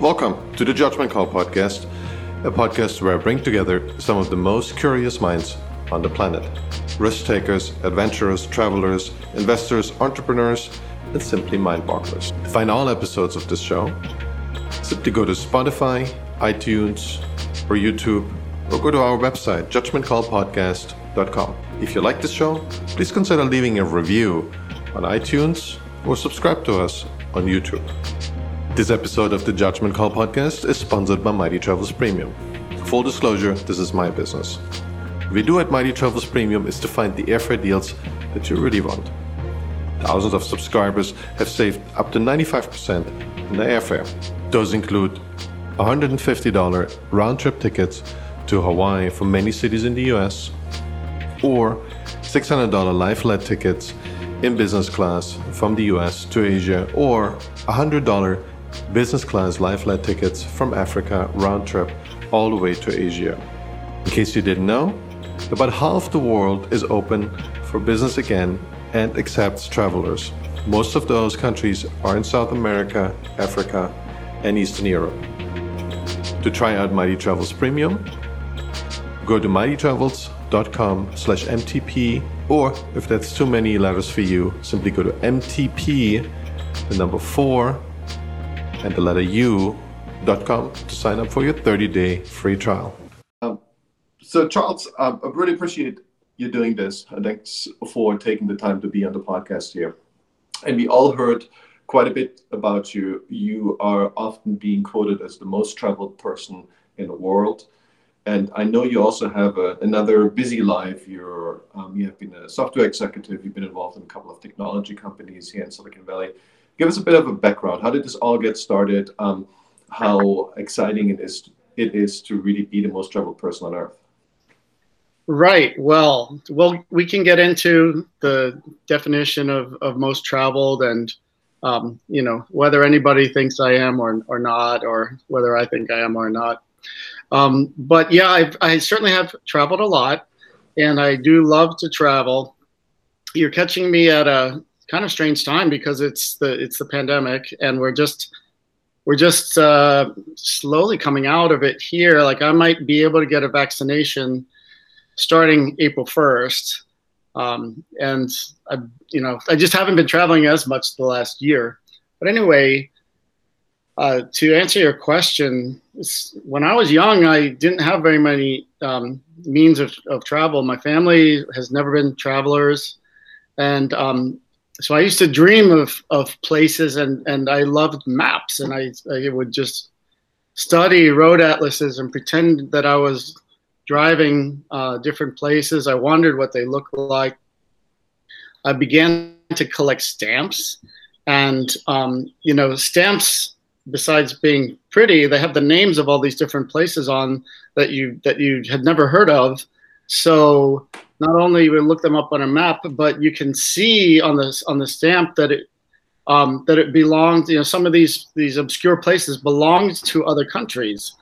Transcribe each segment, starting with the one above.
Welcome to the Judgment Call Podcast, a podcast where I bring together some of the most curious minds on the planet risk takers, adventurers, travelers, investors, entrepreneurs, and simply mind bogglers. To find all episodes of this show, simply go to Spotify, iTunes, or YouTube, or go to our website, judgmentcallpodcast.com. If you like this show, please consider leaving a review on iTunes or subscribe to us on YouTube. This episode of the Judgment Call podcast is sponsored by Mighty Travels Premium. Full disclosure, this is my business. What we do at Mighty Travels Premium is to find the airfare deals that you really want. Thousands of subscribers have saved up to 95% in their airfare. Those include $150 round trip tickets to Hawaii from many cities in the US, or $600 lie-flat tickets in business class from the US to Asia, or $100 business class lie-flat tickets from Africa round trip all the way to Asia. In case you didn't know, about half the world is open for business again and accepts travelers. Most of those countries are in South America, Africa, and Eastern Europe. To try out Mighty Travels Premium, go to mightytravels.com slash MTP, or if that's too many letters for you, simply go to MTP, the number four, and the letter U.com to sign up for your 30 day free trial. Um, so, Charles, um, I really appreciate you doing this. Thanks for taking the time to be on the podcast here. And we all heard quite a bit about you. You are often being quoted as the most traveled person in the world. And I know you also have a, another busy life. You're, um, you have been a software executive. You've been involved in a couple of technology companies here in Silicon Valley give us a bit of a background. How did this all get started? Um, how exciting it is it is to really be the most traveled person on earth. Right. Well, well, we can get into the definition of, of most traveled and, um, you know, whether anybody thinks I am or, or not, or whether I think I am or not. Um, but yeah, I've, I certainly have traveled a lot and I do love to travel. You're catching me at a, kind of strange time because it's the it's the pandemic and we're just we're just uh, slowly coming out of it here. Like I might be able to get a vaccination starting April first, um, and I you know I just haven't been traveling as much the last year. But anyway, uh, to answer your question, when I was young, I didn't have very many um, means of, of travel. My family has never been travelers, and um, so I used to dream of of places, and and I loved maps, and I I would just study road atlases and pretend that I was driving uh, different places. I wondered what they looked like. I began to collect stamps, and um, you know, stamps. Besides being pretty, they have the names of all these different places on that you that you had never heard of. So not only you look them up on a map, but you can see on the on the stamp that it um, that it belongs. You know, some of these these obscure places belonged to other countries,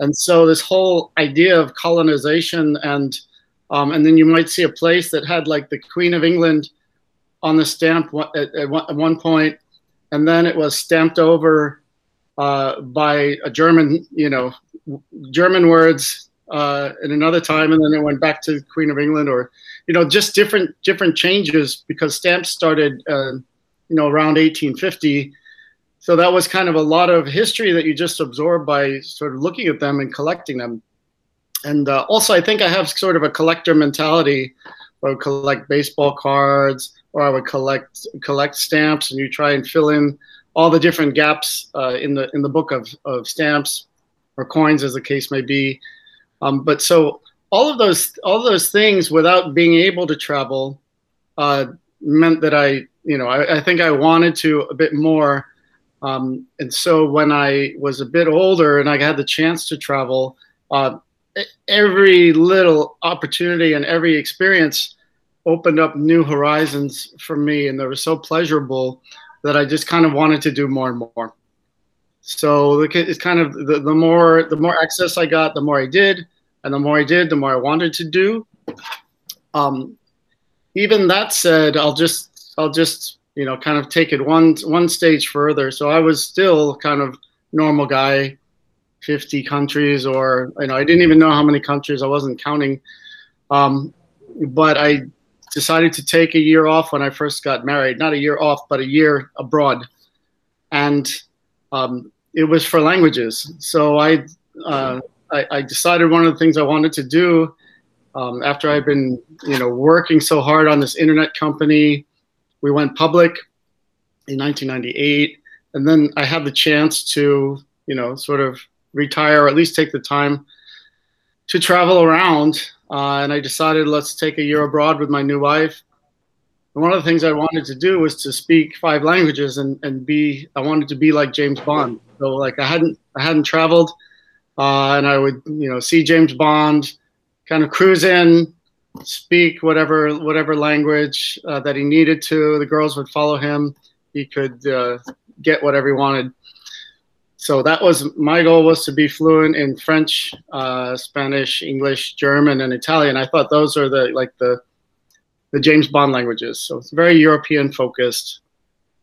and so this whole idea of colonization and um, and then you might see a place that had like the Queen of England on the stamp at, at one point, and then it was stamped over uh, by a German, you know, German words uh, in another time, and then it went back to Queen of England, or you know, just different different changes because stamps started, uh, you know, around 1850. So that was kind of a lot of history that you just absorb by sort of looking at them and collecting them. And uh, also, I think I have sort of a collector mentality. I would collect baseball cards, or I would collect collect stamps, and you try and fill in all the different gaps uh, in the in the book of, of stamps or coins, as the case may be. Um, but so all of those all those things without being able to travel uh, meant that I you know I, I, think I wanted to a bit more. Um, and so when I was a bit older and I had the chance to travel, uh, every little opportunity and every experience opened up new horizons for me, and they were so pleasurable that I just kind of wanted to do more and more. So it's kind of the, the more the more access I got, the more I did and the more I did, the more I wanted to do. Um, even that said, I'll just I'll just you know kind of take it one one stage further. So I was still kind of normal guy, 50 countries, or you know, I didn't even know how many countries. I wasn't counting. Um, but I decided to take a year off when I first got married. Not a year off, but a year abroad, and um, it was for languages. So I, uh, I, I decided one of the things I wanted to do um, after I'd been you know working so hard on this internet company. We went public in 1998, and then I had the chance to you know sort of retire or at least take the time to travel around. Uh, and I decided let's take a year abroad with my new wife. And one of the things I wanted to do was to speak five languages and, and be I wanted to be like James Bond. So like I hadn't I hadn't traveled, uh, and I would you know see James Bond, kind of cruise in, speak whatever whatever language uh, that he needed to. The girls would follow him. He could uh, get whatever he wanted so that was my goal was to be fluent in French, uh, Spanish, English, German, and Italian. I thought those are the like the the James Bond languages. So it's very European focused,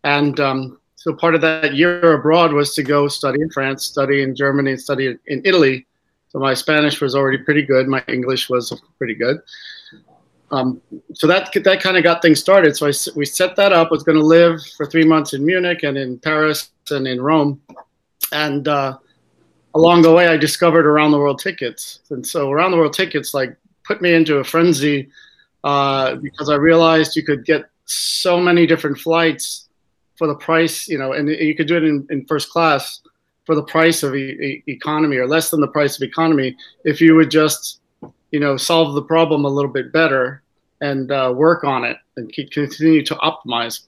and um, so part of that year abroad was to go study in France, study in Germany, and study in Italy. So my Spanish was already pretty good. My English was pretty good. Um, so that that kind of got things started. So I, we set that up. Was going to live for three months in Munich and in Paris and in Rome and uh, along the way i discovered around the world tickets and so around the world tickets like put me into a frenzy uh, because i realized you could get so many different flights for the price you know and you could do it in, in first class for the price of e- e- economy or less than the price of economy if you would just you know solve the problem a little bit better and uh, work on it and keep, continue to optimize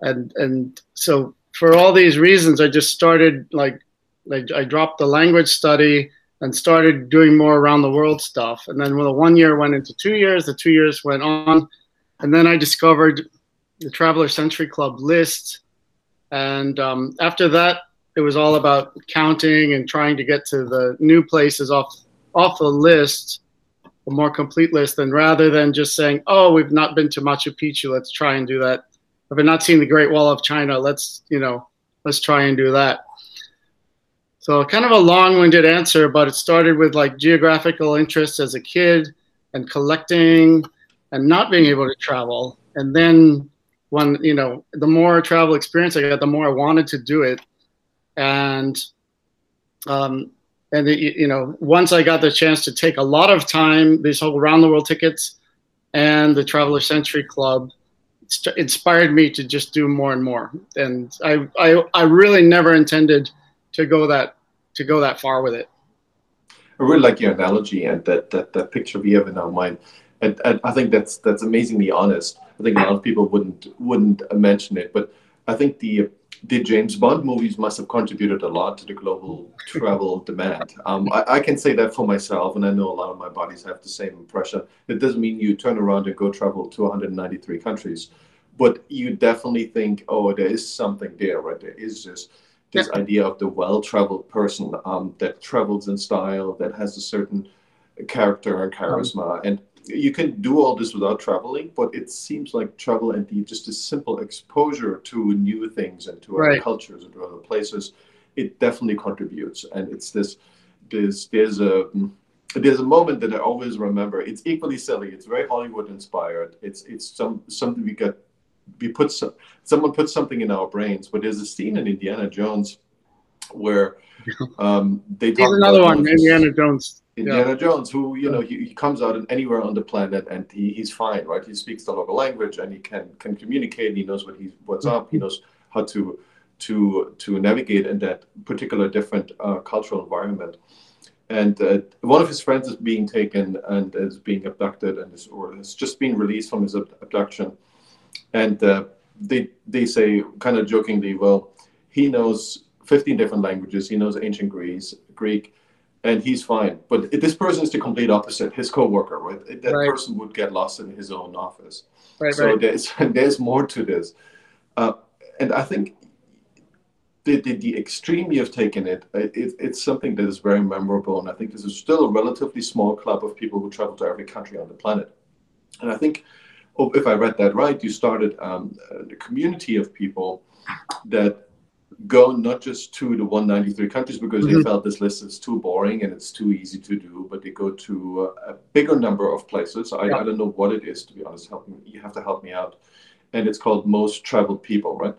and and so for all these reasons, I just started like, like I dropped the language study and started doing more around the world stuff. And then when the one year went into two years, the two years went on, and then I discovered the Traveler Century Club list. And um, after that, it was all about counting and trying to get to the new places off off the list, a more complete list, and rather than just saying, "Oh, we've not been to Machu Picchu, let's try and do that." I've not seen the Great Wall of China. Let's you know, let's try and do that. So kind of a long-winded answer, but it started with like geographical interests as a kid and collecting and not being able to travel. And then when you know, the more travel experience I got, the more I wanted to do it. And um, and it, you know, once I got the chance to take a lot of time, these whole round the world tickets and the Traveler Century Club inspired me to just do more and more. And I, I, I really never intended to go that to go that far with it. I really like your analogy and that that, that picture we have in our mind. And, and I think that's that's amazingly honest. I think a lot of people wouldn't wouldn't mention it, but I think the the James Bond movies must have contributed a lot to the global travel demand. Um, I, I, can say that for myself, and I know a lot of my buddies have the same impression. It doesn't mean you turn around and go travel to 193 countries, but you definitely think, oh, there is something there, right? There is this this yeah. idea of the well-traveled person um, that travels in style, that has a certain character and charisma, um, and you can do all this without traveling, but it seems like travel and the, just a simple exposure to new things and to right. other cultures and to other places, it definitely contributes. And it's this, this there's a there's a moment that I always remember. It's equally silly. It's very Hollywood inspired. It's it's some something we get we put some, someone put something in our brains. But there's a scene in Indiana Jones where um, they talk. Here's another one, Indiana Jones. Indiana yeah. Jones, who you know he, he comes out anywhere on the planet and he, he's fine, right? He speaks the local language and he can can communicate. He knows what he's what's up. He knows how to to to navigate in that particular different uh, cultural environment. And uh, one of his friends is being taken and is being abducted and is or has just been released from his abduction. And uh, they they say kind of jokingly, well, he knows 15 different languages. He knows ancient Greece, Greek and he's fine. But this person is the complete opposite. His coworker, right? That right. person would get lost in his own office. Right, so right. there's there's more to this, uh, and I think the, the, the extreme you've taken it, it, it's something that is very memorable. And I think this is still a relatively small club of people who travel to every country on the planet. And I think, oh, if I read that right, you started um, a community of people that go not just to the 193 countries because mm-hmm. they felt this list is too boring and it's too easy to do, but they go to a bigger number of places. I, yeah. I don't know what it is, to be honest. Help me, you have to help me out. And it's called Most Traveled People, right?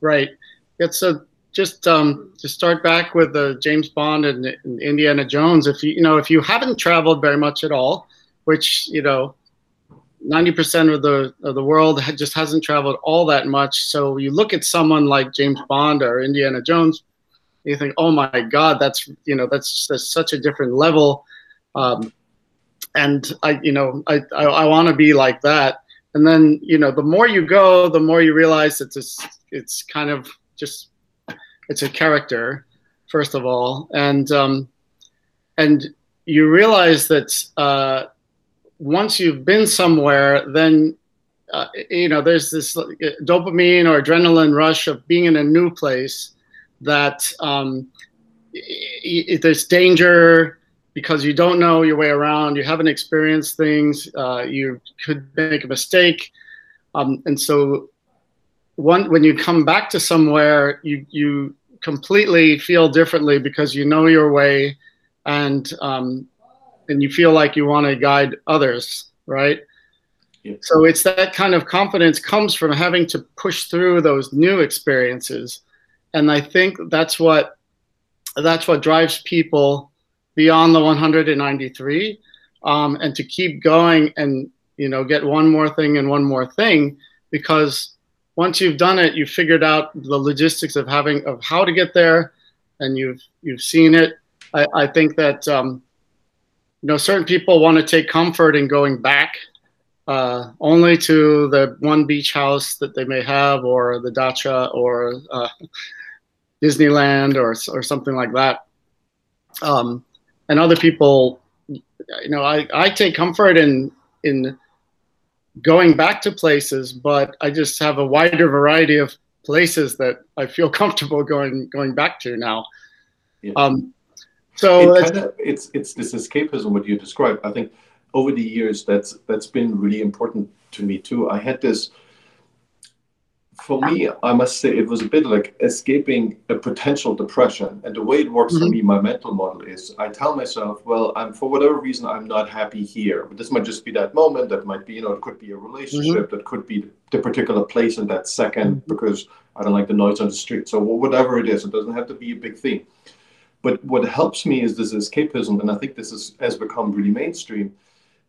Right. It's a just um, to start back with the James Bond and, and, Indiana Jones. If you you know if you haven't traveled very much at all, which you know 90% of the of the world just hasn't traveled all that much. So you look at someone like James Bond or Indiana Jones, you think, oh my God, that's you know that's, that's such a different level. Um, and I you know I I, I want to be like that. And then you know the more you go, the more you realize it's it's it's kind of just it's a character first of all, and um, and you realize that. Uh, once you've been somewhere, then uh, you know there's this dopamine or adrenaline rush of being in a new place that um, there's danger because you don't know your way around, you haven't experienced things, uh, you could make a mistake, um, and so one when you come back to somewhere, you you completely feel differently because you know your way, and um, and you feel like you want to guide others, right? Yeah. So it's that kind of confidence comes from having to push through those new experiences, and I think that's what that's what drives people beyond the 193, um, and to keep going and you know get one more thing and one more thing because once you've done it, you've figured out the logistics of having of how to get there, and you've you've seen it. I, I think that um, you know, certain people want to take comfort in going back uh, only to the one beach house that they may have, or the dacha, or uh, Disneyland, or or something like that. Um, and other people, you know, I, I take comfort in in going back to places, but I just have a wider variety of places that I feel comfortable going going back to now. Yeah. Um, so it kind of, it's it's this escapism what you described. I think over the years that's that's been really important to me too. I had this for me, I must say it was a bit like escaping a potential depression. And the way it works mm-hmm. for me, my mental model is I tell myself, well, I'm for whatever reason I'm not happy here. But this might just be that moment. That might be, you know, it could be a relationship. Mm-hmm. That could be the particular place in that 2nd mm-hmm. because I don't like the noise on the street. So whatever it is, it doesn't have to be a big thing. But what helps me is this escapism, and I think this is, has become really mainstream,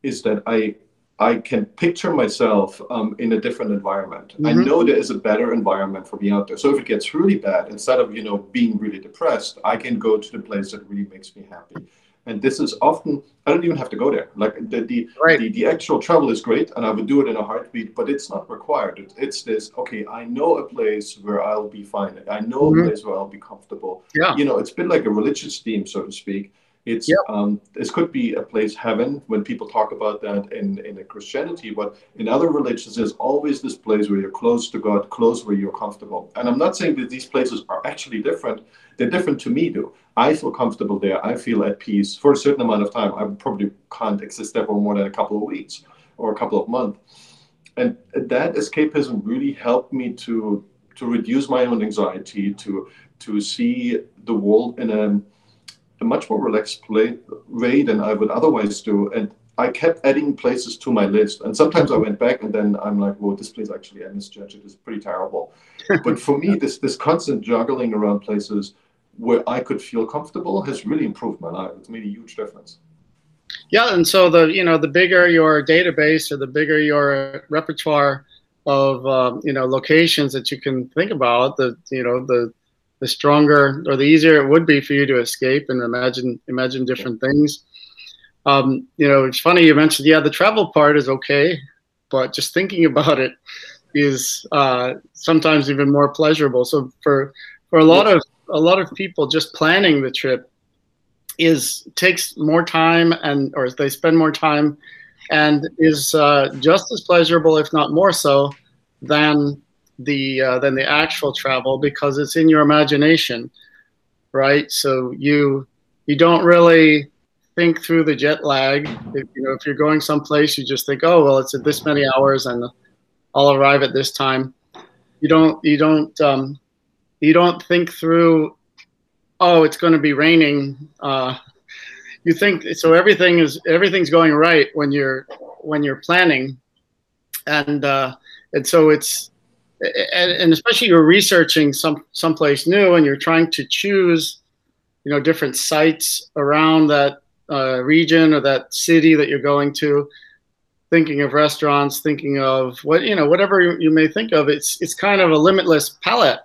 is that I I can picture myself um, in a different environment. Mm-hmm. I know there is a better environment for me out there. So if it gets really bad, instead of you know being really depressed, I can go to the place that really makes me happy and this is often i don't even have to go there. Like the the, right. the, the actual travel is great and i would do it in a heartbeat but it's not required. It, it's this okay i know a place where i'll be fine. I know mm-hmm. a place where i'll be comfortable. Yeah. You know it's been like a religious theme so to speak it's yep. um, this could be a place heaven when people talk about that in in Christianity, but in other religions, there's always this place where you're close to God, close where you're comfortable. And I'm not saying that these places are actually different. They're different to me, though. I feel comfortable there. I feel at peace for a certain amount of time. I probably can't exist there for more than a couple of weeks or a couple of months. And that escapism really helped me to to reduce my own anxiety, to to see the world in a a much more relaxed play, way than I would otherwise do. And I kept adding places to my list. And sometimes I went back and then I'm like, well, this place actually, I misjudged it. It's pretty terrible. but for me, this, this constant juggling around places where I could feel comfortable has really improved my life. It's made a huge difference. Yeah, and so the you know the bigger your database or the bigger your repertoire of um, you know locations that you can think about, the you know the the stronger or the easier it would be for you to escape and imagine imagine different things. Um, you know, it's funny you mentioned yeah the travel part is okay, but just thinking about it is uh, sometimes even more pleasurable. So for for a lot of a lot of people, just planning the trip is takes more time and or they spend more time and is uh, just as pleasurable, if not more so, than the uh, than the actual travel because it's in your imagination, right? So you you don't really think through the jet lag. If, you know, if you're going someplace, you just think, oh well, it's at this many hours and I'll arrive at this time. You don't you don't um, you don't think through, oh, it's going to be raining. Uh, you think so everything is everything's going right when you're when you're planning, and uh, and so it's and, and especially you're researching some someplace new and you're trying to choose, you know, different sites around that uh, region or that city that you're going to thinking of restaurants, thinking of what you know, whatever you, you may think of. It's it's kind of a limitless palette,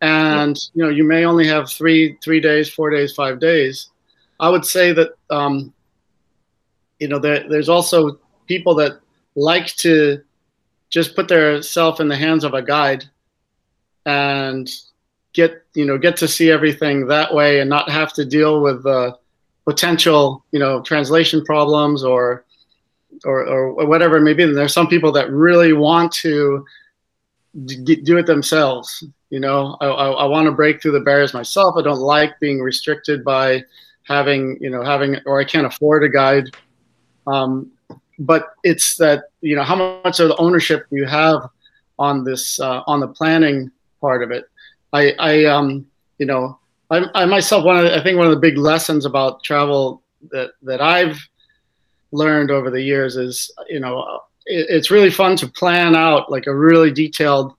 and you know you may only have three three days, four days, five days. I would say that um, you know there, there's also people that like to just put their self in the hands of a guide and get you know get to see everything that way and not have to deal with uh, potential you know translation problems or or, or whatever it may be. And there's some people that really want to do it themselves. You know, I, I, I want to break through the barriers myself. I don't like being restricted by having, you know, having, or I can't afford a guide. Um, but it's that, you know, how much of the ownership you have on this, uh, on the planning part of it. I, I, um, you know, I, I myself, one of the, I think one of the big lessons about travel that, that I've learned over the years is, you know, it, it's really fun to plan out like a really detailed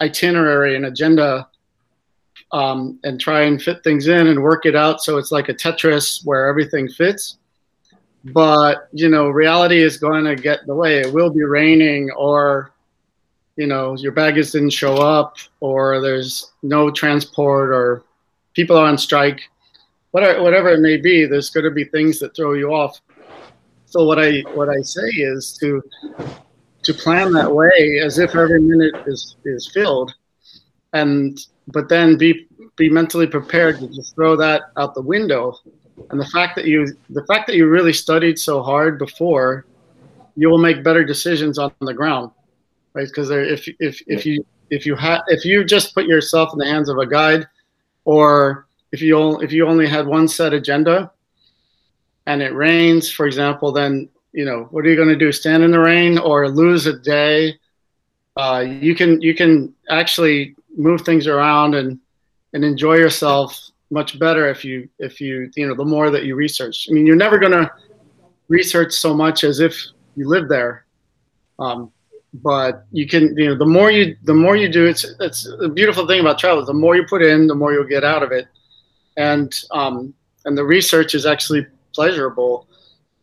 itinerary and agenda um, and try and fit things in and work it out so it's like a Tetris where everything fits. But you know, reality is going to get the way. It will be raining, or you know, your baggage didn't show up, or there's no transport, or people are on strike. Whatever, whatever it may be, there's going to be things that throw you off. So what I what I say is to to plan that way as if every minute is is filled, and but then be be mentally prepared to just throw that out the window. And the fact that you the fact that you really studied so hard before, you will make better decisions on the ground, right? Because if if if you if you have if you just put yourself in the hands of a guide, or if you only, if you only had one set agenda, and it rains, for example, then you know what are you going to do? Stand in the rain or lose a day? Uh, you can you can actually move things around and and enjoy yourself much better if you if you you know the more that you research. I mean, you're never going to research so much as if you live there. Um, but you can you know the more you the more you do it's it's a beautiful thing about travel the more you put in the more you'll get out of it and um, and the research is actually pleasurable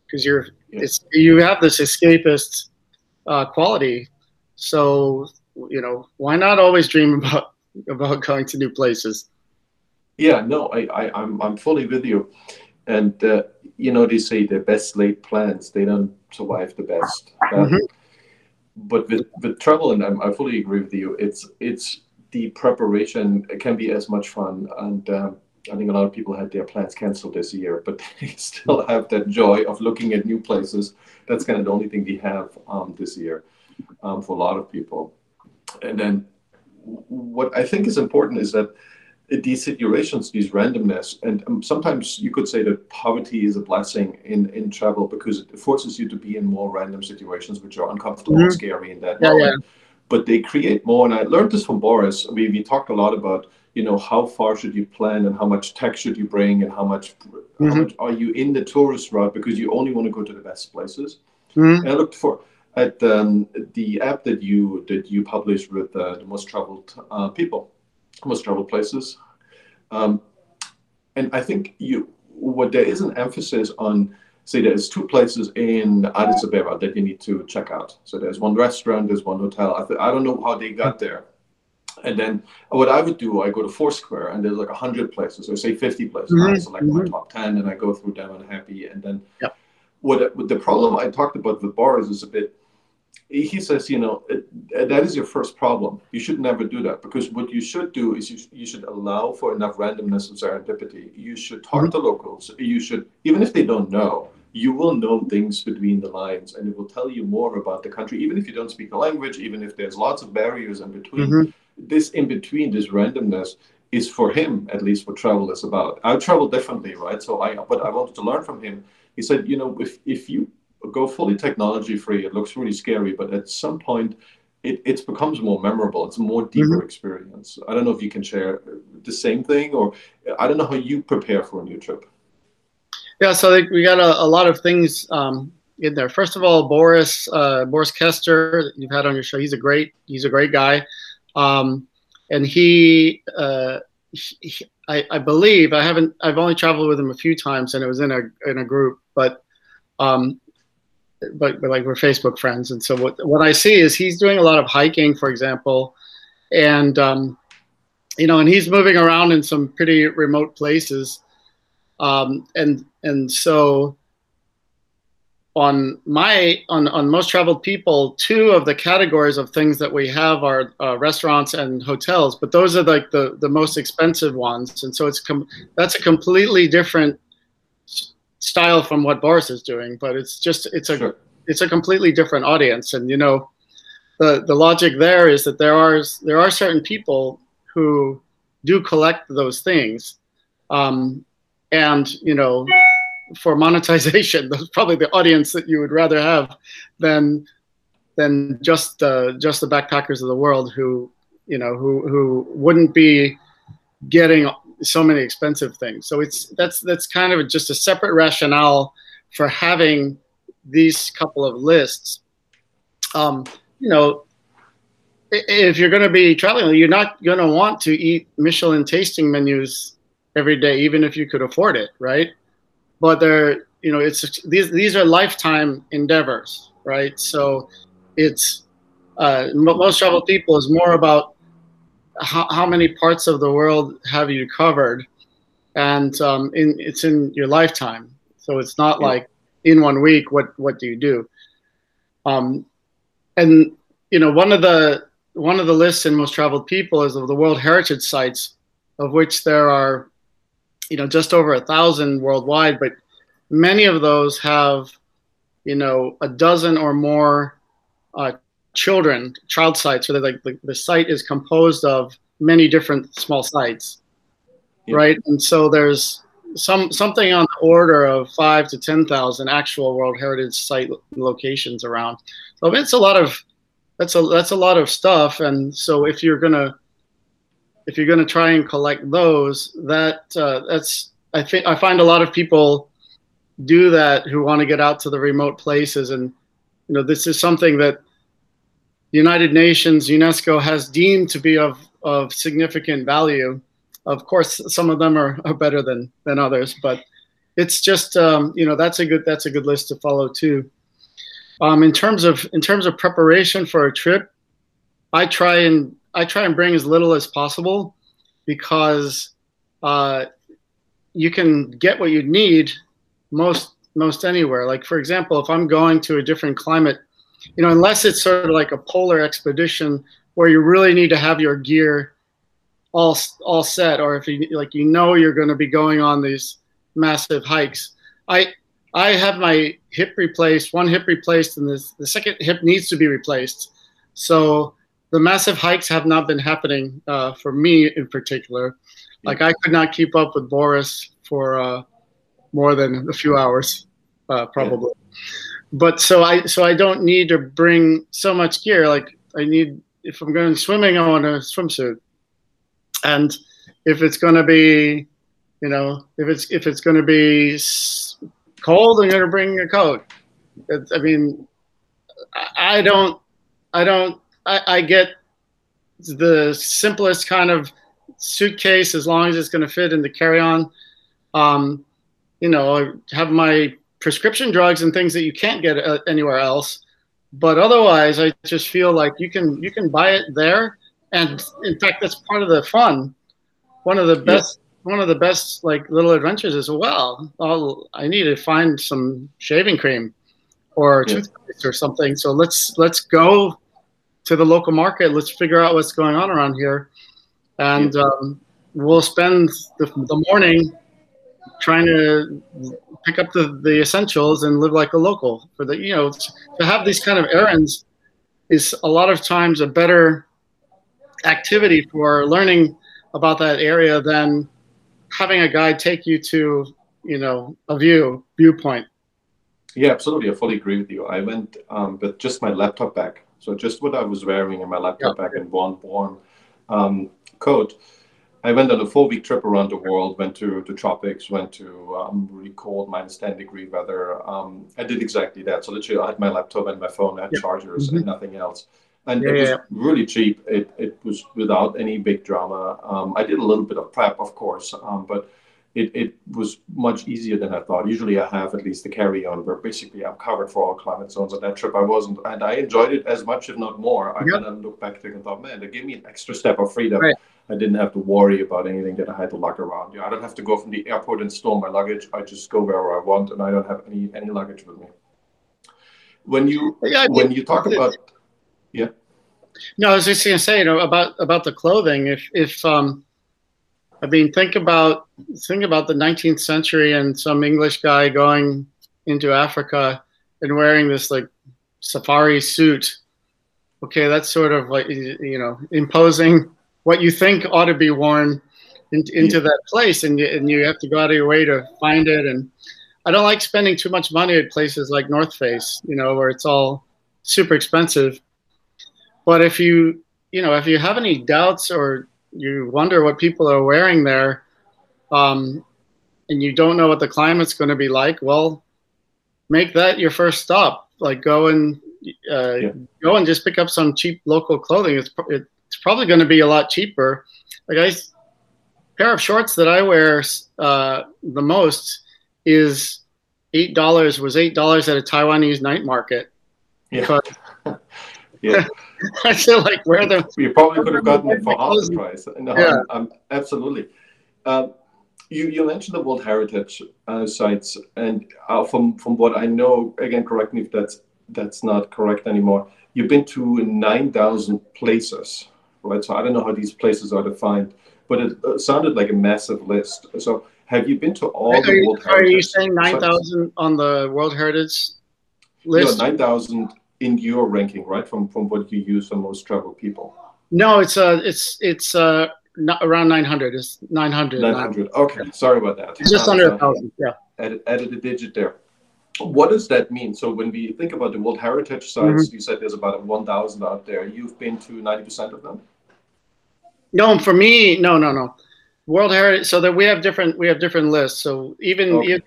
because you're it's you have this escapist uh, quality. So you know why not always dream about about going to new places? Yeah, no, I, I I'm I'm fully with you, and uh, you know they say the best laid plans they don't survive the best. mm-hmm. But with with travel, and I'm, I fully agree with you. It's it's the preparation can be as much fun and. Um, I think a lot of people had their plans canceled this year, but they still have that joy of looking at new places. That's kind of the only thing we have um, this year um, for a lot of people. And then what I think is important is that these situations, these randomness, and um, sometimes you could say that poverty is a blessing in, in travel because it forces you to be in more random situations which are uncomfortable mm-hmm. and scary in that yeah, moment. Yeah. But they create more, and I learned this from Boris. We, we talked a lot about you know how far should you plan and how much tech should you bring and how much, mm-hmm. how much are you in the tourist route because you only want to go to the best places mm-hmm. i looked for at um, the app that you that you published with uh, the most traveled uh, people most traveled places um, and i think you what there is an emphasis on say there's two places in addis ababa that you need to check out so there's one restaurant there's one hotel i, th- I don't know how they got there and then what I would do, I go to Foursquare and there's like 100 places, or say 50 places. Mm-hmm. I select mm-hmm. my top 10 and I go through them and happy. And then yep. what, what the problem I talked about with Boris is a bit, he says, you know, it, that is your first problem. You should never do that because what you should do is you, you should allow for enough randomness and serendipity. You should talk mm-hmm. to locals. You should, even if they don't know, you will know things between the lines and it will tell you more about the country, even if you don't speak the language, even if there's lots of barriers in between. Mm-hmm this in between, this randomness, is for him at least what travel is about. I travel differently, right? So I, but I wanted to learn from him. He said, you know, if if you go fully technology free, it looks really scary, but at some point, it, it becomes more memorable. It's a more deeper mm-hmm. experience. I don't know if you can share the same thing, or I don't know how you prepare for a new trip. Yeah, so we got a, a lot of things um, in there. First of all, Boris uh, Boris Kester, you've had on your show. He's a great he's a great guy, um, and he, uh, he I, I, believe I haven't I've only traveled with him a few times, and it was in a in a group, but um, but, like we're Facebook friends, and so what what I see is he's doing a lot of hiking, for example, and um, you know, and he's moving around in some pretty remote places, um, and and so on my on on most traveled people two of the categories of things that we have are uh, restaurants and hotels but those are like the the most expensive ones and so it's com- that's a completely different style from what Boris is doing, but it's just it's a sure. it's a completely different audience. And you know, the the logic there is that there are there are certain people who do collect those things, um, and you know, for monetization, that's probably the audience that you would rather have than than just uh, just the backpackers of the world who you know who who wouldn't be getting so many expensive things. So it's that's that's kind of just a separate rationale for having these couple of lists. Um, you know, if you're going to be traveling, you're not going to want to eat Michelin tasting menus every day, even if you could afford it, right? But they're, you know, it's these these are lifetime endeavors, right? So it's uh, most travel people is more about how, how many parts of the world have you covered? And um, in, it's in your lifetime. So it's not yeah. like in one week, what, what do you do? Um, and, you know, one of the, one of the lists in most traveled people is of the World Heritage Sites, of which there are, you know, just over a thousand worldwide, but many of those have, you know, a dozen or more uh, children, child sites, so that like the, the site is composed of many different small sites, yeah. right? And so there's some something on the order of five to ten thousand actual World Heritage Site locations around. So it's a lot of that's a that's a lot of stuff. And so if you're gonna if you're gonna try and collect those, that uh, that's I think I find a lot of people do that who want to get out to the remote places and you know this is something that the United Nations, UNESCO has deemed to be of, of significant value. Of course, some of them are, are better than, than others, but it's just um, you know that's a good that's a good list to follow too. Um, in terms of in terms of preparation for a trip, I try and I try and bring as little as possible because uh, you can get what you need most most anywhere. Like for example, if I'm going to a different climate you know, unless it's sort of like a polar expedition where you really need to have your gear all all set, or if you like, you know, you're going to be going on these massive hikes. I I have my hip replaced, one hip replaced, and this, the second hip needs to be replaced. So the massive hikes have not been happening uh, for me in particular. Like I could not keep up with Boris for uh, more than a few hours, uh, probably. Yeah but so I so I don't need to bring so much gear. Like I need if I'm going swimming, I want a swimsuit, and if it's going to be, you know, if it's if it's going to be cold, I'm going to bring a coat. It's, I mean, I don't, I don't, I, I get the simplest kind of suitcase as long as it's going to fit in the carry-on. Um, you know, I have my prescription drugs and things that you can't get uh, anywhere else. But otherwise, I just feel like you can you can buy it there, and in fact, that's part of the fun. One of the best one of the best like little adventures is well, I'll, I need to find some shaving cream or yeah. toothpaste or something. So let's let's go to the local market. Let's figure out what's going on around here, and yeah. um, we'll spend the, the morning trying to pick up the, the essentials and live like a local. For the you know to have these kind of errands is a lot of times a better activity for learning about that area than having a guide take you to you know a view viewpoint. Yeah, absolutely. I fully agree with you. I went um, with just my laptop bag, So just what I was wearing in my laptop yeah. bag and one warm um, coat. I went on a four week trip around the world, went to the tropics, went to um, really cold minus 10 degree weather. Um, I did exactly that. So literally I had my laptop and my phone, I had yeah. chargers mm-hmm. and nothing else. And yeah, it was yeah. really cheap. It, it was without any big drama. Um, I did a little bit of prep, of course, um, but it, it was much easier than I thought. Usually I have at least the carry on where basically I'm covered for all climate zones. On that trip I wasn't, and I enjoyed it as much, if not more. I yep. kind of look back and thought, man, they gave me an extra step of freedom. Right. I didn't have to worry about anything that I had to lug around. Yeah, I don't have to go from the airport and store my luggage. I just go wherever I want, and I don't have any any luggage with me. When you yeah, when you talk about yeah. No, I was just going to say, you know, about about the clothing. If if um, I mean, think about think about the 19th century and some English guy going into Africa and wearing this like safari suit. Okay, that's sort of like you know imposing what you think ought to be worn in, into that place, and you, and you have to go out of your way to find it. And I don't like spending too much money at places like North Face, you know, where it's all super expensive. But if you you know if you have any doubts or you wonder what people are wearing there, um, and you don't know what the climate's going to be like. Well, make that your first stop. Like go and uh, yeah. go and just pick up some cheap local clothing. It's it's probably going to be a lot cheaper. Like I, pair of shorts that I wear uh, the most is eight dollars. Was eight dollars at a Taiwanese night market. Yeah. yeah. I feel like where the you probably could have gotten it for half the price. No, yeah. I'm, I'm absolutely. Uh, you, you mentioned the World Heritage uh, sites, and uh, from from what I know, again, correct me if that's that's not correct anymore. You've been to nine thousand places, right? So I don't know how these places are defined, but it sounded like a massive list. So have you been to all are the you, World Heritage? Are you saying nine thousand on the World Heritage list? No, nine thousand in your ranking, right? From from what you use for most travel people. No, it's uh it's it's uh around 900. It's 900. 900. Okay, sorry about that. just uh, under a thousand. Yeah. Added, added a digit there. What does that mean? So when we think about the World Heritage sites, mm-hmm. you said there's about 1,000 out there. You've been to 90% of them. No, for me, no, no, no. World Heritage. So that we have different we have different lists. So even okay. if,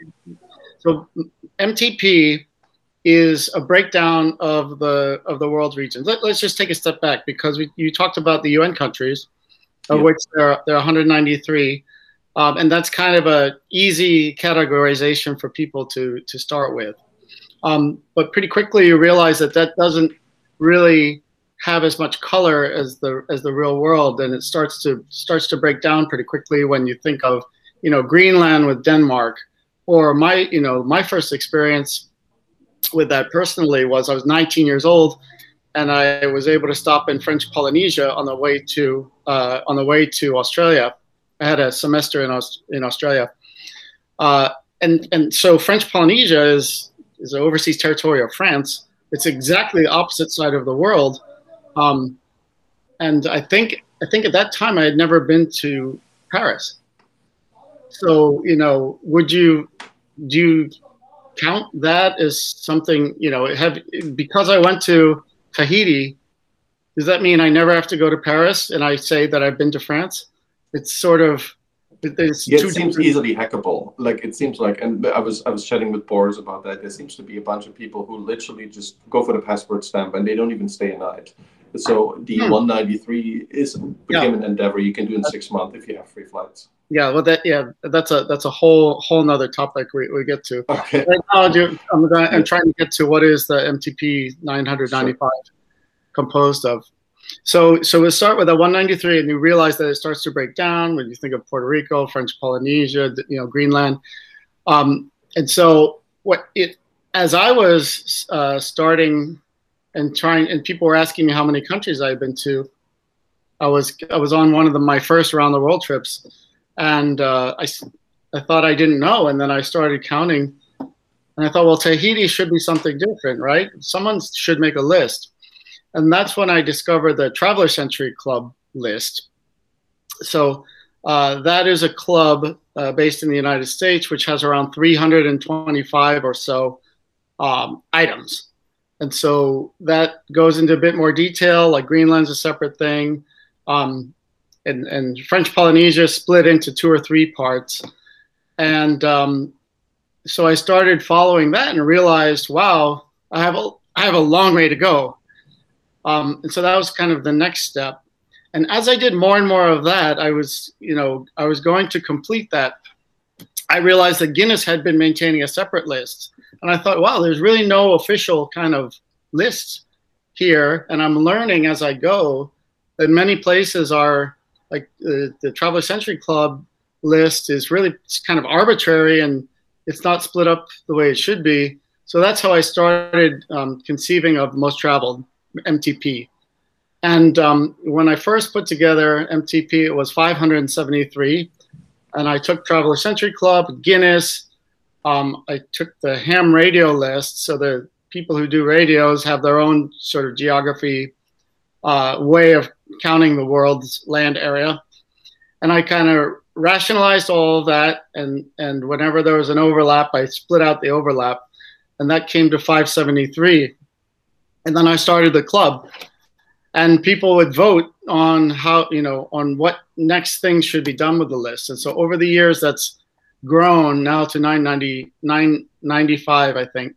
so MTP is a breakdown of the of the world regions. Let, us just take a step back because we, you talked about the UN countries, of which there are, there are 193, um, and that's kind of a easy categorization for people to to start with. Um, but pretty quickly you realize that that doesn't really have as much color as the as the real world, and it starts to starts to break down pretty quickly when you think of you know Greenland with Denmark, or my you know my first experience with that personally was I was 19 years old, and I was able to stop in French Polynesia on the way to uh, on the way to Australia. I had a semester in in Australia, uh, and and so French Polynesia is is an overseas territory of France. It's exactly the opposite side of the world, um, and I think I think at that time I had never been to Paris. So you know, would you do you count that as something you know have because i went to tahiti does that mean i never have to go to paris and i say that i've been to france it's sort of it's yeah, it seems different. easily hackable like it seems like and i was i was chatting with boris about that there seems to be a bunch of people who literally just go for the passport stamp and they don't even stay a night so the hmm. 193 is became yeah. an endeavor. You can do in six months if you have free flights. Yeah well that yeah that's a that's a whole whole nother topic we, we get to. Okay. Right now i'm going i'm trying to get to what is the mtp 995 sure. composed of. So so we'll start with a 193 and you realize that it starts to break down when you think of puerto rico french polynesia you know greenland. Um, and so what it as i was uh, starting and trying and people were asking me how many countries i've been to i was i was on one of the, my first around the world trips and uh, I, I thought I didn't know, and then I started counting, and I thought, well, Tahiti should be something different, right? Someone should make a list, and that's when I discovered the Traveler Century Club list. So uh, that is a club uh, based in the United States, which has around 325 or so um, items. And so that goes into a bit more detail. Like Greenland's a separate thing, um, and and French Polynesia split into two or three parts, and um, so I started following that and realized, wow, I have a I have a long way to go. Um, and so that was kind of the next step. And as I did more and more of that, I was, you know, I was going to complete that. I realized that Guinness had been maintaining a separate list. And I thought, wow, there's really no official kind of list here. And I'm learning as I go that many places are like the, the Traveler Century Club list is really kind of arbitrary and it's not split up the way it should be. So that's how I started um, conceiving of Most Traveled, MTP. And um, when I first put together MTP, it was 573. And I took Traveler Century Club, Guinness. Um, I took the ham radio list. So the people who do radios have their own sort of geography uh, way of counting the world's land area. And I kind of rationalized all of that. And, and whenever there was an overlap, I split out the overlap and that came to 573. And then I started the club, and people would vote on how you know on what next things should be done with the list. And so over the years, that's grown now to 990, 995, I think.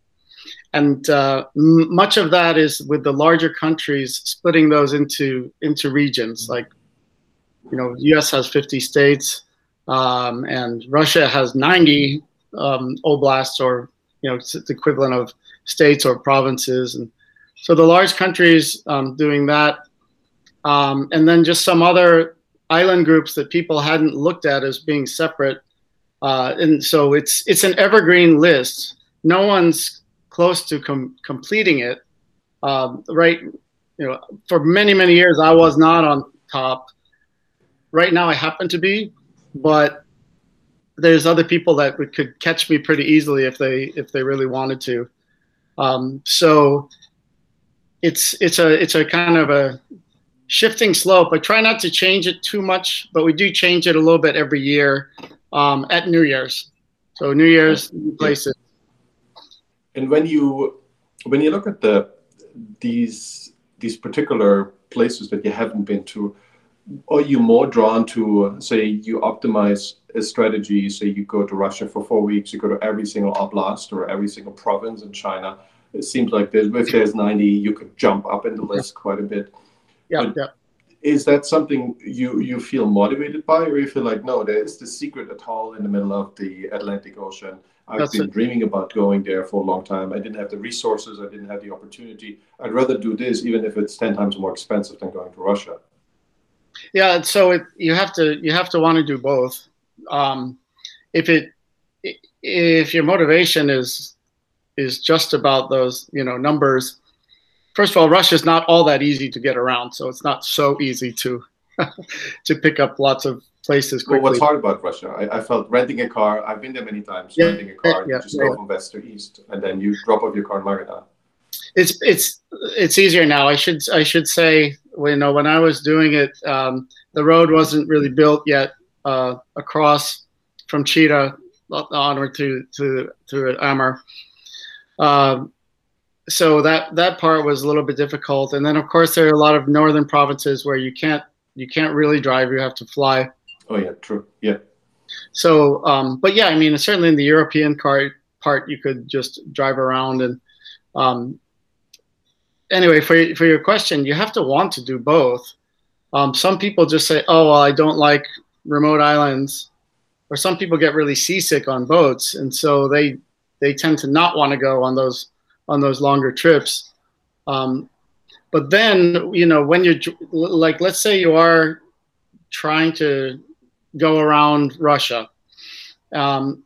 And uh, m- much of that is with the larger countries splitting those into into regions. Like, you know, U.S. has 50 states, um, and Russia has 90 um, oblasts or you know, it's the equivalent of states or provinces. And so the large countries um, doing that. Um, and then just some other island groups that people hadn't looked at as being separate. Uh, and so it's it's an evergreen list. No one's close to com- completing it. Um, right, you know, for many many years I was not on top. Right now I happen to be, but there's other people that could catch me pretty easily if they if they really wanted to. Um, so it's it's a it's a kind of a shifting slope. I try not to change it too much, but we do change it a little bit every year um, at New Year's. So New Year's new places. And when you when you look at the these these particular places that you haven't been to, are you more drawn to say you optimize a strategy say you go to russia for four weeks you go to every single oblast or every single province in china it seems like there's, if there's 90 you could jump up in the list quite a bit yeah, but yeah. Is that something you you feel motivated by or you feel like no there is the secret atoll in the middle of the atlantic ocean I've That's been it. dreaming about going there for a long time. I didn't have the resources. I didn't have the opportunity. I'd rather do this, even if it's ten times more expensive than going to Russia. Yeah, so it, you have to you have to want to do both. Um, if it if your motivation is is just about those you know numbers, first of all, Russia is not all that easy to get around, so it's not so easy to to pick up lots of places quickly. Well, what's hard about Russia? I, I, felt renting a car. I've been there many times. Yeah, renting a car, yeah, you just yeah. go from west to east, and then you drop off your car in Magadan. It's it's it's easier now. I should I should say you know when I was doing it, um, the road wasn't really built yet uh, across from Chita onward to to to Amur. Um, so that that part was a little bit difficult, and then of course there are a lot of northern provinces where you can't you can't really drive; you have to fly. Oh yeah, true. Yeah. So, um, but yeah, I mean, certainly in the European car part, you could just drive around and. Um, anyway, for for your question, you have to want to do both. Um, some people just say, "Oh, well, I don't like remote islands," or some people get really seasick on boats, and so they they tend to not want to go on those on those longer trips. Um, but then, you know, when you're like, let's say you are trying to go around Russia, um,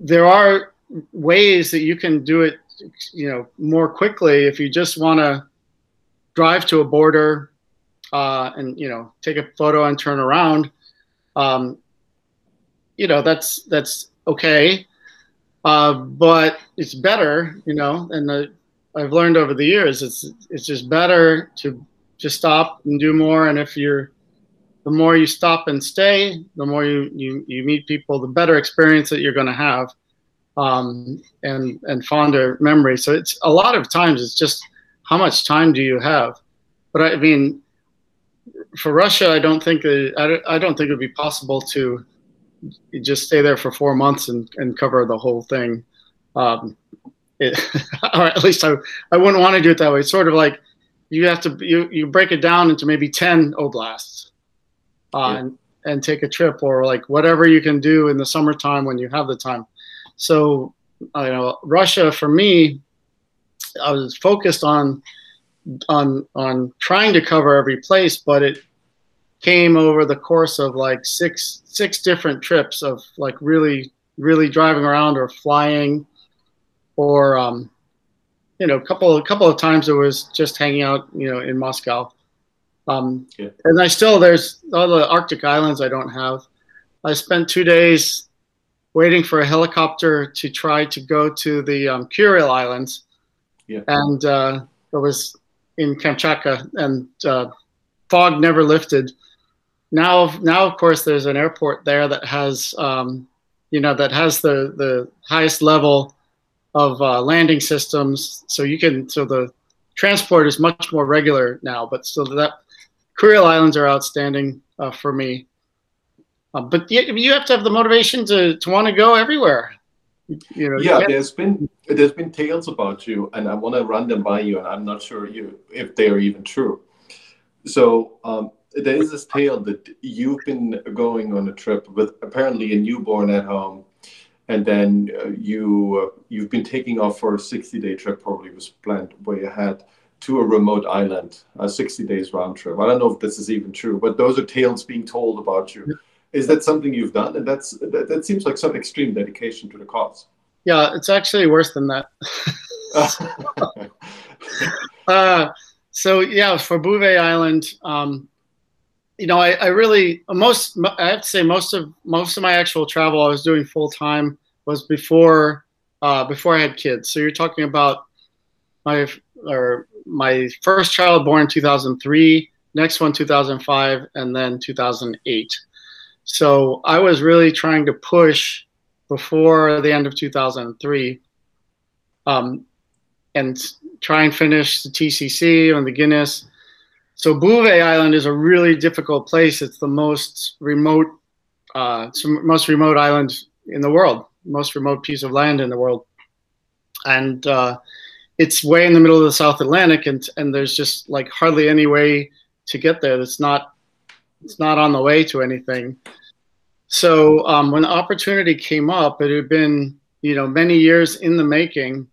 there are ways that you can do it you know more quickly if you just want to drive to a border uh, and you know take a photo and turn around um, you know that's that's okay uh, but it's better you know and the, i've learned over the years it's it's just better to just stop and do more and if you're the more you stop and stay the more you you, you meet people the better experience that you're going to have um, and and fonder memory. So it's a lot of times it's just how much time do you have? But I mean, for Russia, I don't think I, I don't think it would be possible to just stay there for four months and, and cover the whole thing. Um, it, or at least I, I wouldn't want to do it that way. It's sort of like you have to you, you break it down into maybe 10 oblasts uh, yeah. and, and take a trip or like whatever you can do in the summertime when you have the time. So, you know, Russia for me, I was focused on on on trying to cover every place, but it came over the course of like six six different trips of like really really driving around or flying or um, you know a couple a couple of times it was just hanging out you know in Moscow. Um, yeah. And I still there's all the Arctic islands I don't have. I spent two days waiting for a helicopter to try to go to the um, Kuril Islands, yeah. and uh, it was in Kamchatka, and uh, fog never lifted. Now, now of course, there's an airport there that has, um, you know, that has the the highest level of uh, landing systems, so you can so the transport is much more regular now. But so that Kuril Islands are outstanding uh, for me. Uh, but you, you have to have the motivation to, to want to go everywhere. You know, yeah, there's been there's been tales about you, and I want to run them by you, and I'm not sure you if they are even true. So um, there is this tale that you've been going on a trip with apparently a newborn at home, and then uh, you uh, you've been taking off for a 60 day trip, probably was planned way ahead to a remote island, a 60 days round trip. I don't know if this is even true, but those are tales being told about you. Is that something you've done? And that's that, that seems like some extreme dedication to the cause. Yeah, it's actually worse than that. uh, so yeah, for Bouvet Island, um, you know, I, I, really most I have to say most of most of my actual travel I was doing full time was before uh, before I had kids. So you're talking about my or my first child born in 2003, next one 2005, and then 2008. So I was really trying to push before the end of 2003 um, and try and finish the TCC and the Guinness. So Bouvet Island is a really difficult place. It's the most remote, uh, most remote island in the world, most remote piece of land in the world, and uh, it's way in the middle of the South Atlantic, and and there's just like hardly any way to get there. It's not it's not on the way to anything. So um, when the opportunity came up, it had been you know many years in the making,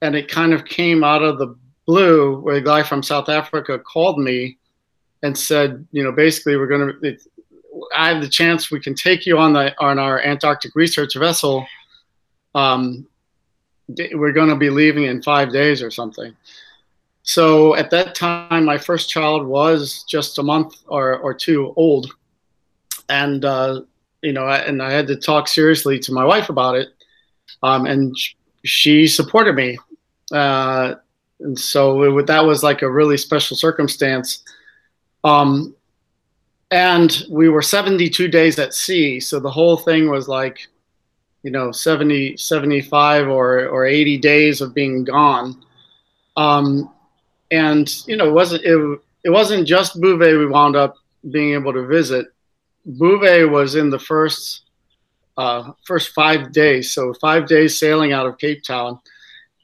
and it kind of came out of the blue where a guy from South Africa called me and said, you know, basically we're going to. I have the chance. We can take you on the on our Antarctic research vessel. Um, we're going to be leaving in five days or something. So at that time, my first child was just a month or, or two old. And, uh, you know, I, and I had to talk seriously to my wife about it. Um, and she supported me. Uh, and so it, that was like a really special circumstance. Um, and we were 72 days at sea. So the whole thing was like, you know, 70, 75 or, or 80 days of being gone. Um, and you know it wasn't it, it wasn't just Bouvet we wound up being able to visit. Bouvet was in the first uh, first five days, so five days sailing out of Cape Town,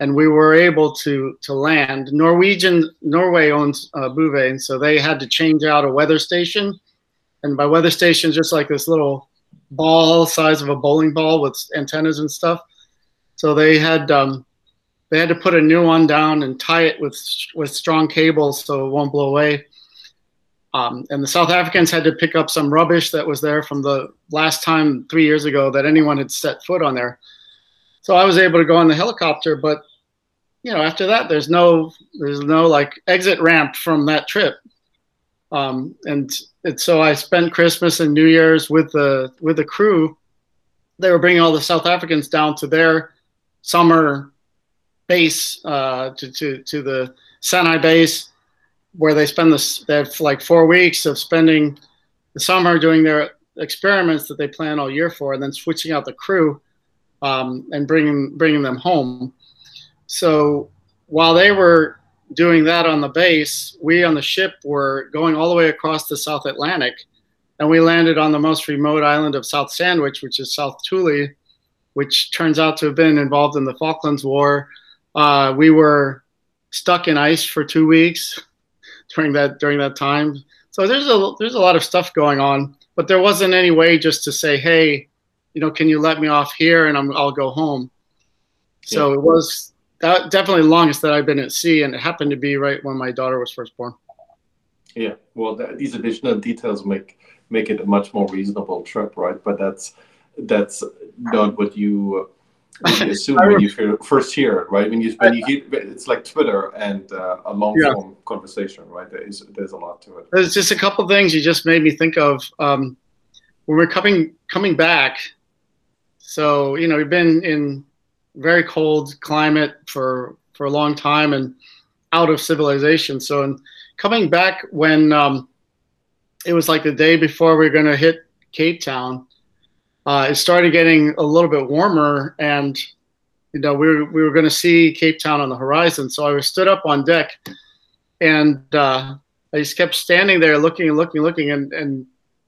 and we were able to to land. Norwegian Norway owns uh, Bouvet, and so they had to change out a weather station, and by weather station just like this little ball size of a bowling ball with antennas and stuff. So they had um, they had to put a new one down and tie it with with strong cables so it won't blow away. Um, and the South Africans had to pick up some rubbish that was there from the last time three years ago that anyone had set foot on there. So I was able to go on the helicopter, but you know after that there's no there's no like exit ramp from that trip. Um, and so I spent Christmas and New Year's with the with the crew. They were bringing all the South Africans down to their summer base uh, to, to, to the SANAE base where they spend this they have like four weeks of spending the summer doing their experiments that they plan all year for and then switching out the crew um, and bringing bringing them home. So while they were doing that on the base, we on the ship were going all the way across the South Atlantic, and we landed on the most remote island of South Sandwich, which is South Thule, which turns out to have been involved in the Falklands War. Uh, we were stuck in ice for two weeks during that during that time. So there's a there's a lot of stuff going on, but there wasn't any way just to say, hey, you know, can you let me off here and i will go home. So yeah. it was that definitely the longest that I've been at sea, and it happened to be right when my daughter was first born. Yeah, well, that, these additional details make make it a much more reasonable trip, right? But that's that's not what you assume when you first hear it, right? When you when you hear, it's like Twitter and uh, a long form yeah. conversation, right? There is there's a lot to it. There's just a couple things you just made me think of um, when we're coming coming back. So you know we've been in very cold climate for for a long time and out of civilization. So in coming back when um, it was like the day before we were going to hit Cape Town uh, it started getting a little bit warmer, and you know we were we were going to see Cape Town on the horizon. So I was stood up on deck, and uh, I just kept standing there, looking and looking, and looking, and and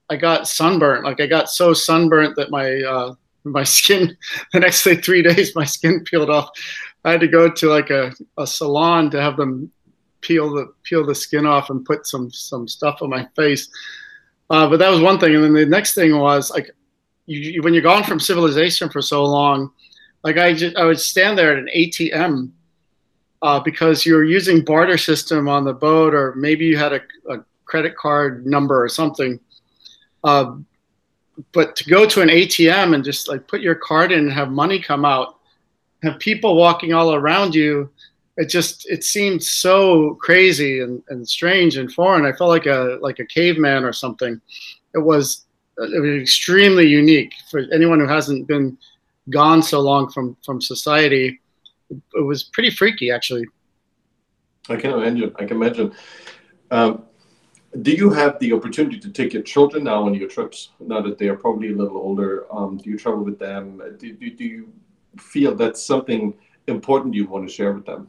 I got sunburnt. Like I got so sunburnt that my uh, my skin the next day three days my skin peeled off. I had to go to like a, a salon to have them peel the peel the skin off and put some some stuff on my face. Uh, but that was one thing, and then the next thing was like you, when you're gone from civilization for so long, like I just, I would stand there at an ATM uh, because you're using barter system on the boat, or maybe you had a, a credit card number or something. Uh, but to go to an ATM and just like put your card in and have money come out, have people walking all around you, it just it seemed so crazy and, and strange and foreign. I felt like a like a caveman or something. It was it was extremely unique for anyone who hasn't been gone so long from from society. It was pretty freaky, actually. I can imagine. I can imagine. Um, do you have the opportunity to take your children now on your trips? Now that they are probably a little older, um, do you travel with them? Do, do, do you feel that's something important you want to share with them?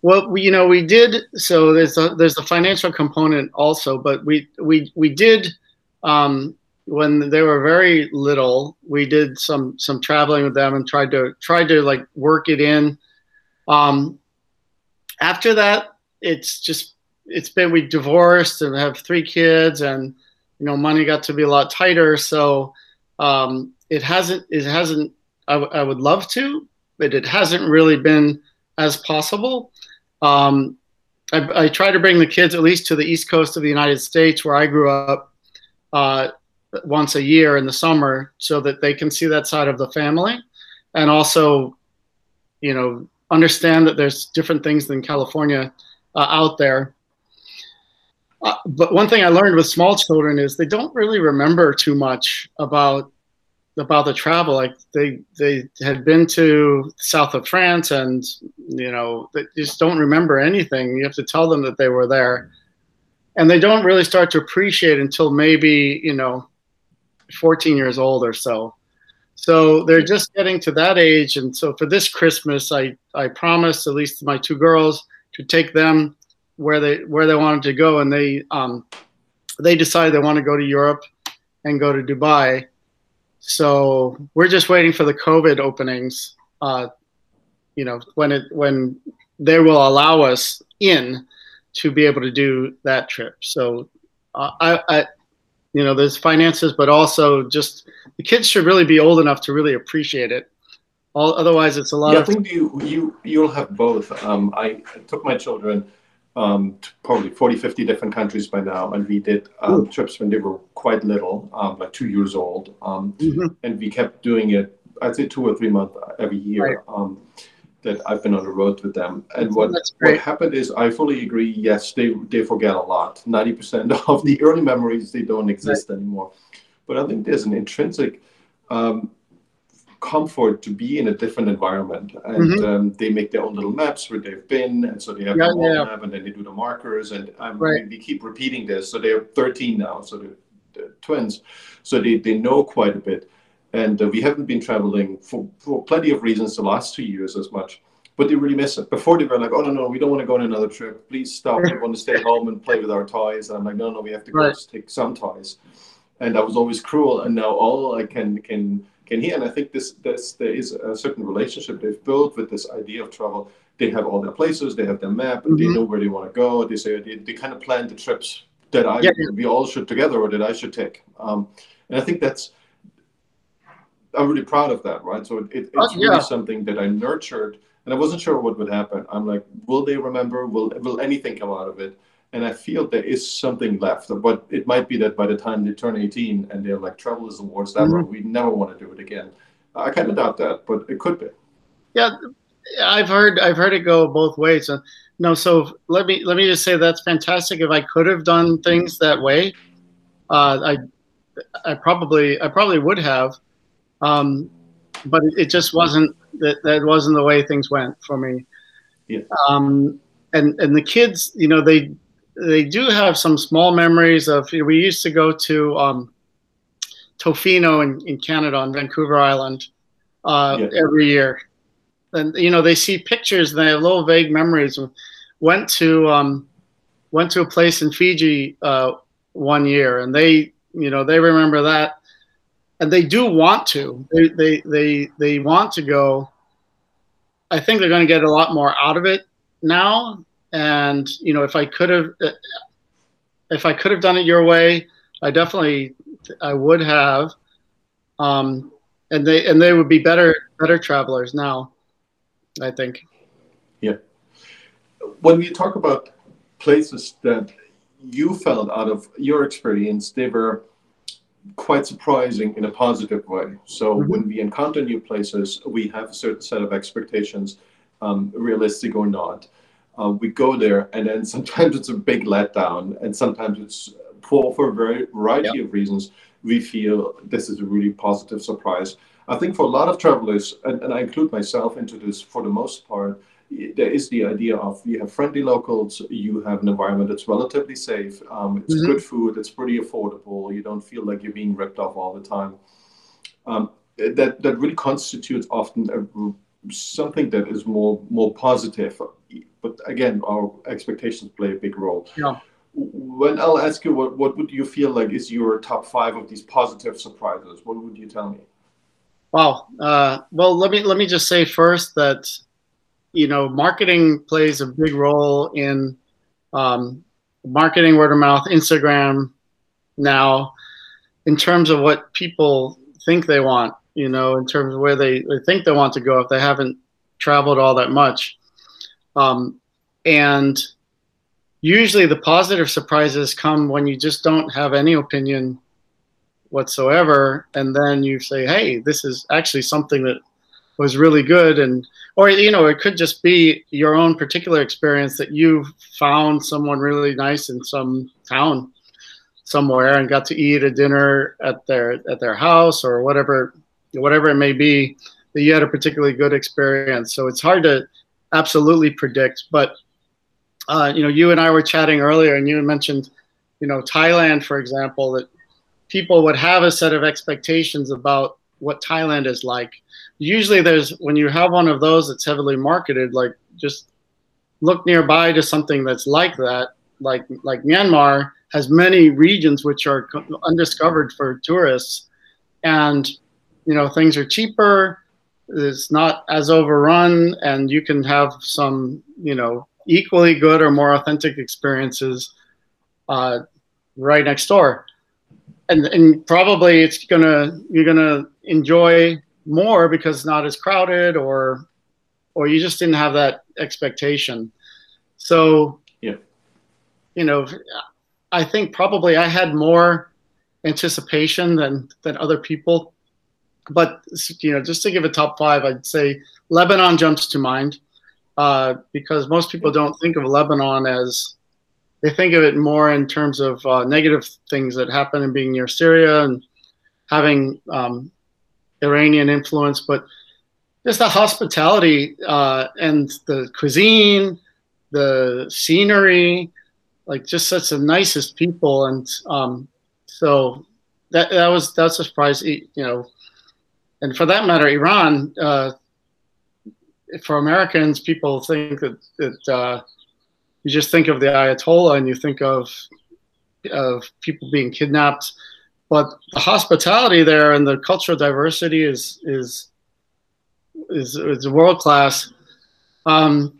Well, we, you know, we did. So there's a, there's the financial component also, but we we we did um, when they were very little, we did some some traveling with them and tried to tried to like work it in. Um, after that, it's just it's been we divorced and have three kids, and you know money got to be a lot tighter. So um, it hasn't it hasn't. I, w- I would love to, but it hasn't really been as possible. Um, I, I try to bring the kids at least to the east coast of the United States, where I grew up, uh, once a year in the summer so that they can see that side of the family and also you know understand that there's different things than california uh, out there uh, but one thing i learned with small children is they don't really remember too much about about the travel like they they had been to south of france and you know they just don't remember anything you have to tell them that they were there and they don't really start to appreciate until maybe you know 14 years old or so. So they're just getting to that age. And so for this Christmas, I, I promised at least my two girls to take them where they where they wanted to go, and they um, they decided they want to go to Europe and go to Dubai. So we're just waiting for the COVID openings. Uh, you know when it when they will allow us in to be able to do that trip. So uh, I, I you know there's finances but also just the kids should really be old enough to really appreciate it All, otherwise it's a lot yeah, of i think you you you'll have both um, i took my children um, to probably 40 50 different countries by now and we did um, trips when they were quite little um, like two years old um, mm-hmm. and we kept doing it i'd say two or three months every year right um, that I've been on the road with them. And what, what happened is, I fully agree. Yes, they they forget a lot. Ninety percent of the early memories they don't exist right. anymore. But I think there's an intrinsic um, comfort to be in a different environment, and mm-hmm. um, they make their own little maps where they've been, and so they have yeah, the yeah. map, and then they do the markers, and um, right. we keep repeating this. So they're 13 now, so they're, they're twins, so they they know quite a bit and uh, we haven't been traveling for, for plenty of reasons the last two years as much but they really miss it. Before they were like, "Oh no, no, we don't want to go on another trip. Please stop. We want to stay home and play with our toys." And I'm like, "No, no, we have to go right. take some toys." And I was always cruel. And now all I can can can hear, and I think this this there is a certain relationship they've built with this idea of travel. They have all their places, they have their map, mm-hmm. they know where they want to go. They say they, they kind of plan the trips that I yeah. we all should together or that I should take. Um, and I think that's I'm really proud of that, right? So it, it, it's uh, yeah. really something that I nurtured, and I wasn't sure what would happen. I'm like, will they remember? Will will anything come out of it? And I feel there is something left, but it might be that by the time they turn 18 and they're like, travel is the worst ever. Mm-hmm. We never want to do it again. I kind of doubt that, but it could be. Yeah, I've heard I've heard it go both ways. Uh, no, so let me let me just say that's fantastic. If I could have done things that way, uh, I I probably I probably would have. Um, but it, just wasn't that that wasn't the way things went for me. Yeah. Um, and and the kids, you know, they they do have some small memories of. You know, we used to go to um, Tofino in, in Canada on Vancouver Island uh, yeah. every year, and you know they see pictures and they have little vague memories. Went to um, went to a place in Fiji uh, one year, and they you know they remember that and they do want to. They they they they want to go. I think they're going to get a lot more out of it now. And you know, if I could have, if I could have done it your way, I definitely I would have. Um, and they and they would be better better travelers now. I think. Yeah. When we talk about places that you felt out of your experience, they were quite surprising in a positive way. So mm-hmm. when we encounter new places, we have a certain set of expectations, um, realistic or not. Uh, we go there, and then sometimes it's a big letdown, and sometimes it's for for a very variety yep. of reasons. We feel this is a really positive surprise. I think for a lot of travelers, and, and I include myself into this for the most part, there is the idea of you have friendly locals, you have an environment that's relatively safe, um, it's mm-hmm. good food, it's pretty affordable, you don't feel like you're being ripped off all the time. Um, that that really constitutes often a, something that is more more positive. But again, our expectations play a big role. Yeah. When I'll ask you, what what would you feel like is your top five of these positive surprises? What would you tell me? Wow. Uh, well, let me let me just say first that you know, marketing plays a big role in um, marketing, word of mouth, Instagram now, in terms of what people think they want, you know, in terms of where they, they think they want to go if they haven't traveled all that much. Um, and usually the positive surprises come when you just don't have any opinion whatsoever. And then you say, hey, this is actually something that was really good and or you know it could just be your own particular experience that you found someone really nice in some town somewhere and got to eat a dinner at their at their house or whatever whatever it may be that you had a particularly good experience so it's hard to absolutely predict but uh, you know you and i were chatting earlier and you mentioned you know thailand for example that people would have a set of expectations about what thailand is like usually there's when you have one of those that's heavily marketed, like just look nearby to something that's like that, like like Myanmar has many regions which are undiscovered for tourists, and you know things are cheaper. It's not as overrun, and you can have some you know equally good or more authentic experiences uh, right next door. And, and probably it's gonna you're gonna enjoy more because it's not as crowded or or you just didn't have that expectation. So yeah, you know, I think probably I had more anticipation than than other people. But you know, just to give a top five, I'd say Lebanon jumps to mind uh, because most people don't think of Lebanon as they think of it more in terms of uh, negative things that happen in being near Syria and having um, Iranian influence, but just the hospitality uh, and the cuisine, the scenery, like just such the nicest people, and um, so that that was that's a surprise. You know, and for that matter, Iran. Uh, for Americans, people think that that uh, you just think of the Ayatollah and you think of of people being kidnapped, but the hospitality there and the cultural diversity is is is, is world class. Um,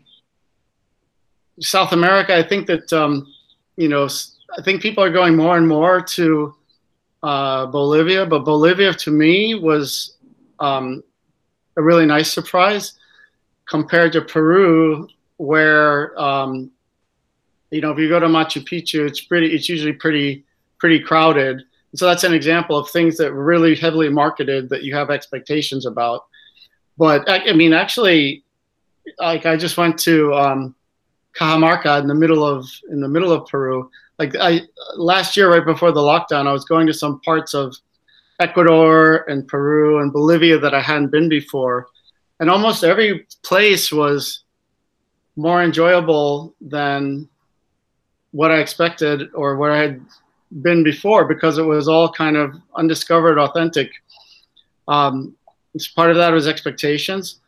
South America, I think that um, you know, I think people are going more and more to uh, Bolivia, but Bolivia to me was um, a really nice surprise compared to Peru, where um, you know if you go to Machu Picchu, it's pretty, it's usually pretty pretty crowded. So that's an example of things that really heavily marketed that you have expectations about. But I, I mean, actually, like I just went to um, Cajamarca in the middle of in the middle of Peru. Like I last year, right before the lockdown, I was going to some parts of Ecuador and Peru and Bolivia that I hadn't been before, and almost every place was more enjoyable than what I expected or where I had been before because it was all kind of undiscovered, authentic. Um, part of that was expectations.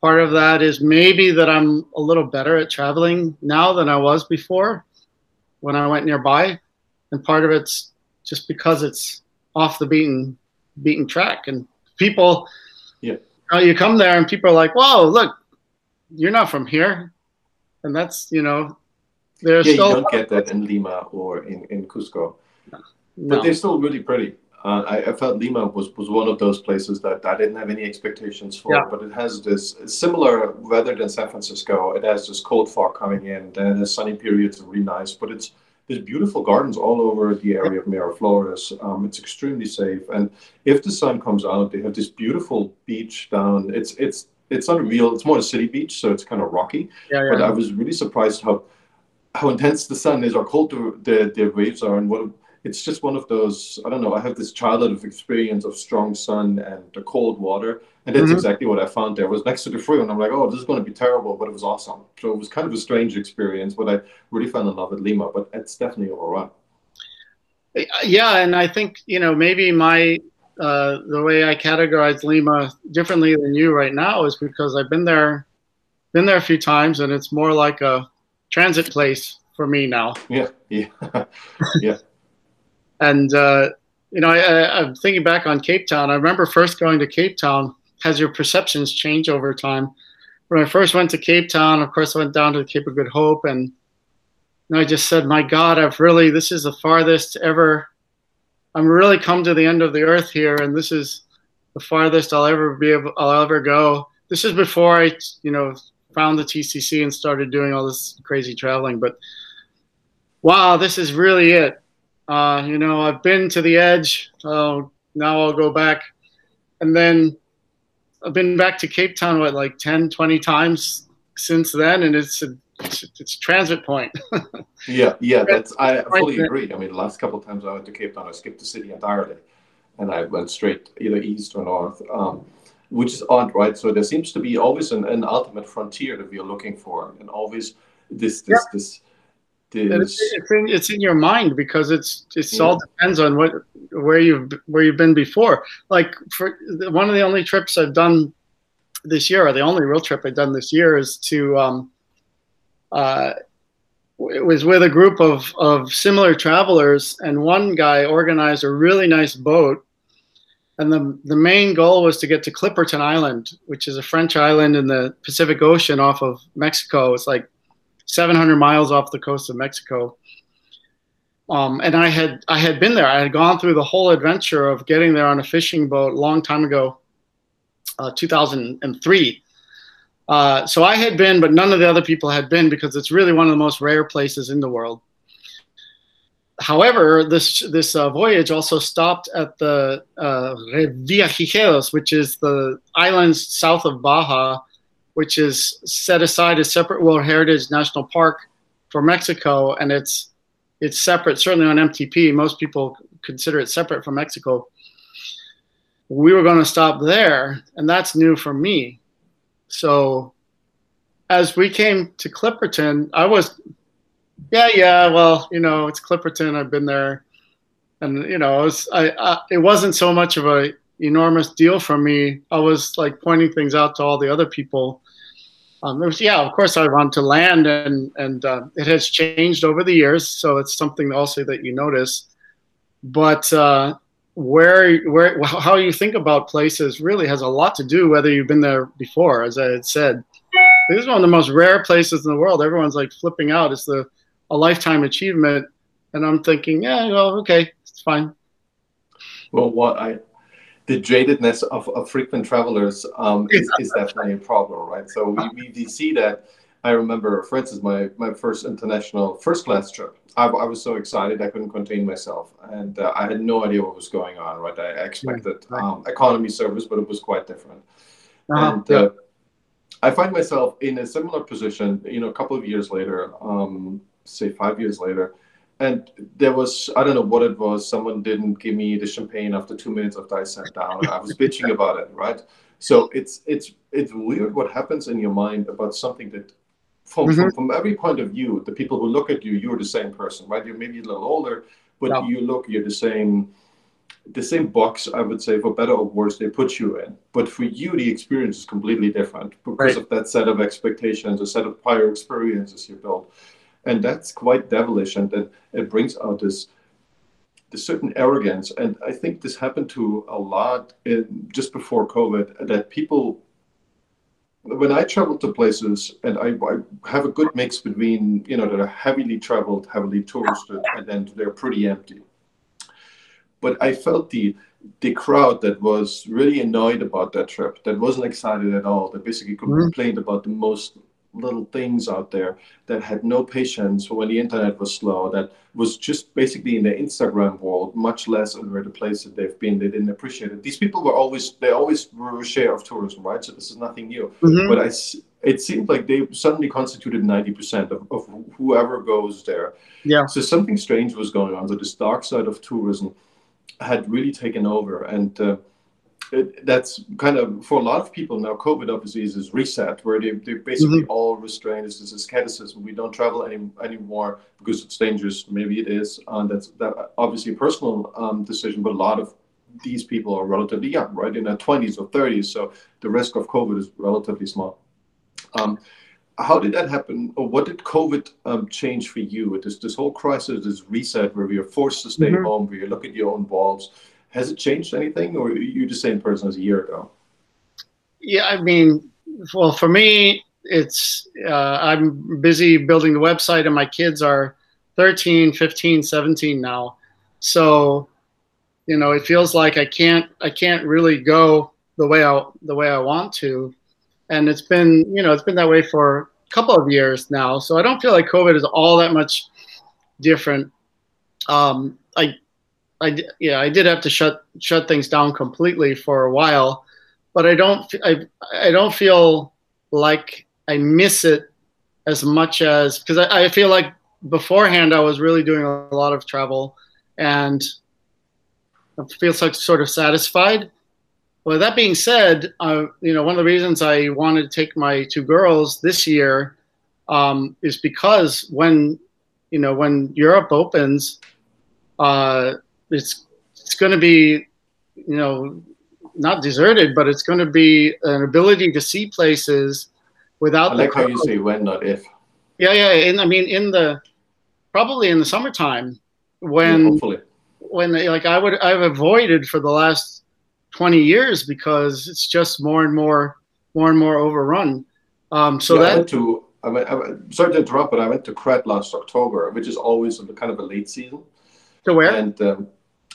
Part of that is maybe that I'm a little better at traveling now than I was before when I went nearby, and part of it's just because it's off the beaten beaten track and people. Yeah. Uh, you come there and people are like, "Whoa, look, you're not from here," and that's you know, there's yeah, still you don't get that in Lima or in in Cusco, no. but they're still really pretty. Uh, I, I, felt Lima was, was one of those places that I didn't have any expectations for, yeah. but it has this similar weather than San Francisco. It has this cold fog coming in, then it has sunny periods, are really nice, but it's there's beautiful gardens all over the area of Miraflores. Um, it's extremely safe, and if the sun comes out, they have this beautiful beach down. It's it's it's not a real. It's more a city beach, so it's kind of rocky. Yeah, yeah. But I was really surprised how how intense the sun is, or cold the the, the waves are, and what it's just one of those i don't know i have this childhood experience of strong sun and the cold water and that's mm-hmm. exactly what i found there. I was next to the free and i'm like oh this is going to be terrible but it was awesome. So it was kind of a strange experience but i really fell in love with lima but it's definitely overrun. Yeah and i think you know maybe my uh, the way i categorize lima differently than you right now is because i've been there been there a few times and it's more like a transit place for me now. Yeah yeah yeah and uh, you know, I, am thinking back on Cape Town. I remember first going to Cape Town. Has your perceptions change over time? When I first went to Cape Town, of course, I went down to the Cape of Good Hope, and, and I just said, "My God, I've really this is the farthest ever. I'm really come to the end of the earth here, and this is the farthest I'll ever be able. I'll ever go. This is before I, you know, found the TCC and started doing all this crazy traveling. But wow, this is really it uh, you know, I've been to the edge. Now I'll go back. And then I've been back to Cape Town, what, like 10, 20 times since then. And it's a, it's, transit point. yeah, yeah, that's, I fully agree. I mean, the last couple of times I went to Cape Town, I skipped the city entirely and I went straight either east or north. Um, which is odd, right? So there seems to be always an, an ultimate frontier that we are looking for, and always this this yeah. this it's, it's, in, it's in your mind because it's it's yeah. all depends on what where you've where you've been before. Like for one of the only trips I've done this year, or the only real trip I've done this year, is to um, uh, it was with a group of of similar travelers, and one guy organized a really nice boat. And the, the main goal was to get to Clipperton Island, which is a French island in the Pacific Ocean off of Mexico. It's like 700 miles off the coast of Mexico. Um, and I had I had been there. I had gone through the whole adventure of getting there on a fishing boat a long time ago, uh, 2003. Uh, so I had been, but none of the other people had been because it's really one of the most rare places in the world. However, this this uh, voyage also stopped at the uh, Revillagigedos, which is the islands south of Baja, which is set aside as separate World Heritage National Park for Mexico, and it's it's separate. Certainly on MTP, most people consider it separate from Mexico. We were going to stop there, and that's new for me. So, as we came to Clipperton, I was, yeah, yeah. Well, you know, it's Clipperton. I've been there, and you know, it, was, I, I, it wasn't so much of a enormous deal for me. I was like pointing things out to all the other people. Um, was, yeah, of course, I want to land, and and uh, it has changed over the years, so it's something also that you notice. But uh, where where how you think about places really has a lot to do whether you've been there before. As I had said, this is one of the most rare places in the world. Everyone's like flipping out. It's the a lifetime achievement, and I'm thinking, yeah, well, okay, it's fine. Well, what I the jadedness of, of frequent travelers um, is, is definitely a problem, right? So we, we, see that. I remember, for instance, my, my first international first class trip. I, I was so excited I couldn't contain myself, and uh, I had no idea what was going on. Right, I expected right. um, economy service, but it was quite different. Uh-huh. And uh, I find myself in a similar position. You know, a couple of years later, um, say five years later, and there was I don't know what it was. Someone didn't give me the champagne after two minutes after I sat down. I was bitching about it, right? So it's it's it's weird what happens in your mind about something that, from mm-hmm. from, from, every point of view, the people who look at you, you're the same person, right? You're maybe a little older, but yeah. you look, you're the same the same box, I would say, for better or worse, they put you in. But for you, the experience is completely different because right. of that set of expectations, a set of prior experiences you built and that's quite devilish and then it brings out this this certain arrogance and i think this happened to a lot in, just before covid that people when i travel to places and I, I, have a good mix between you know that are heavily traveled heavily touristed and then they're pretty empty but i felt the the crowd that was really annoyed about that trip that wasn't excited at all that basically mm-hmm. complained about the most little things out there that had no patience when the internet was slow, that was just basically in the Instagram world, much less in the places they've been. They didn't appreciate it. These people were always, they always were a share of tourism, right? So this is nothing new. Mm-hmm. But I, it seemed like they suddenly constituted 90% of, of whoever goes there. Yeah. So something strange was going on. So this dark side of tourism had really taken over. And, uh, it, that's kind of for a lot of people now. COVID obviously is this reset where they they basically mm-hmm. all restrained. It's this asceticism. We don't travel any anymore because it's dangerous. Maybe it is, and that's that obviously a personal um, decision. But a lot of these people are relatively young, right, in their twenties or thirties. So the risk of COVID is relatively small. Um, how did that happen, or what did COVID um, change for you? This this whole crisis, this reset, where we are forced to stay mm-hmm. home, where you look at your own walls has it changed anything, or you're you the same person as a year ago? Yeah, I mean, well, for me, it's uh, I'm busy building the website, and my kids are 13, 15, 17 now. So, you know, it feels like I can't I can't really go the way I the way I want to, and it's been you know it's been that way for a couple of years now. So I don't feel like COVID is all that much different. Um, I I yeah, I did have to shut shut things down completely for a while, but I don't I I don't feel like I miss it as much as because I, I feel like beforehand I was really doing a lot of travel and I feel like sort of satisfied. Well, that being said, uh, you know, one of the reasons I wanted to take my two girls this year um, is because when, you know, when Europe opens, uh, it's it's going to be you know not deserted, but it's going to be an ability to see places without. I like how you say when, not if. Yeah, yeah, and I mean in the probably in the summertime when yeah, hopefully when like I would I've avoided for the last twenty years because it's just more and more more and more overrun. Um, so yeah, that I went to I went, I went, sorry to interrupt, but I went to Crete last October, which is always kind of a late season. To where? And um,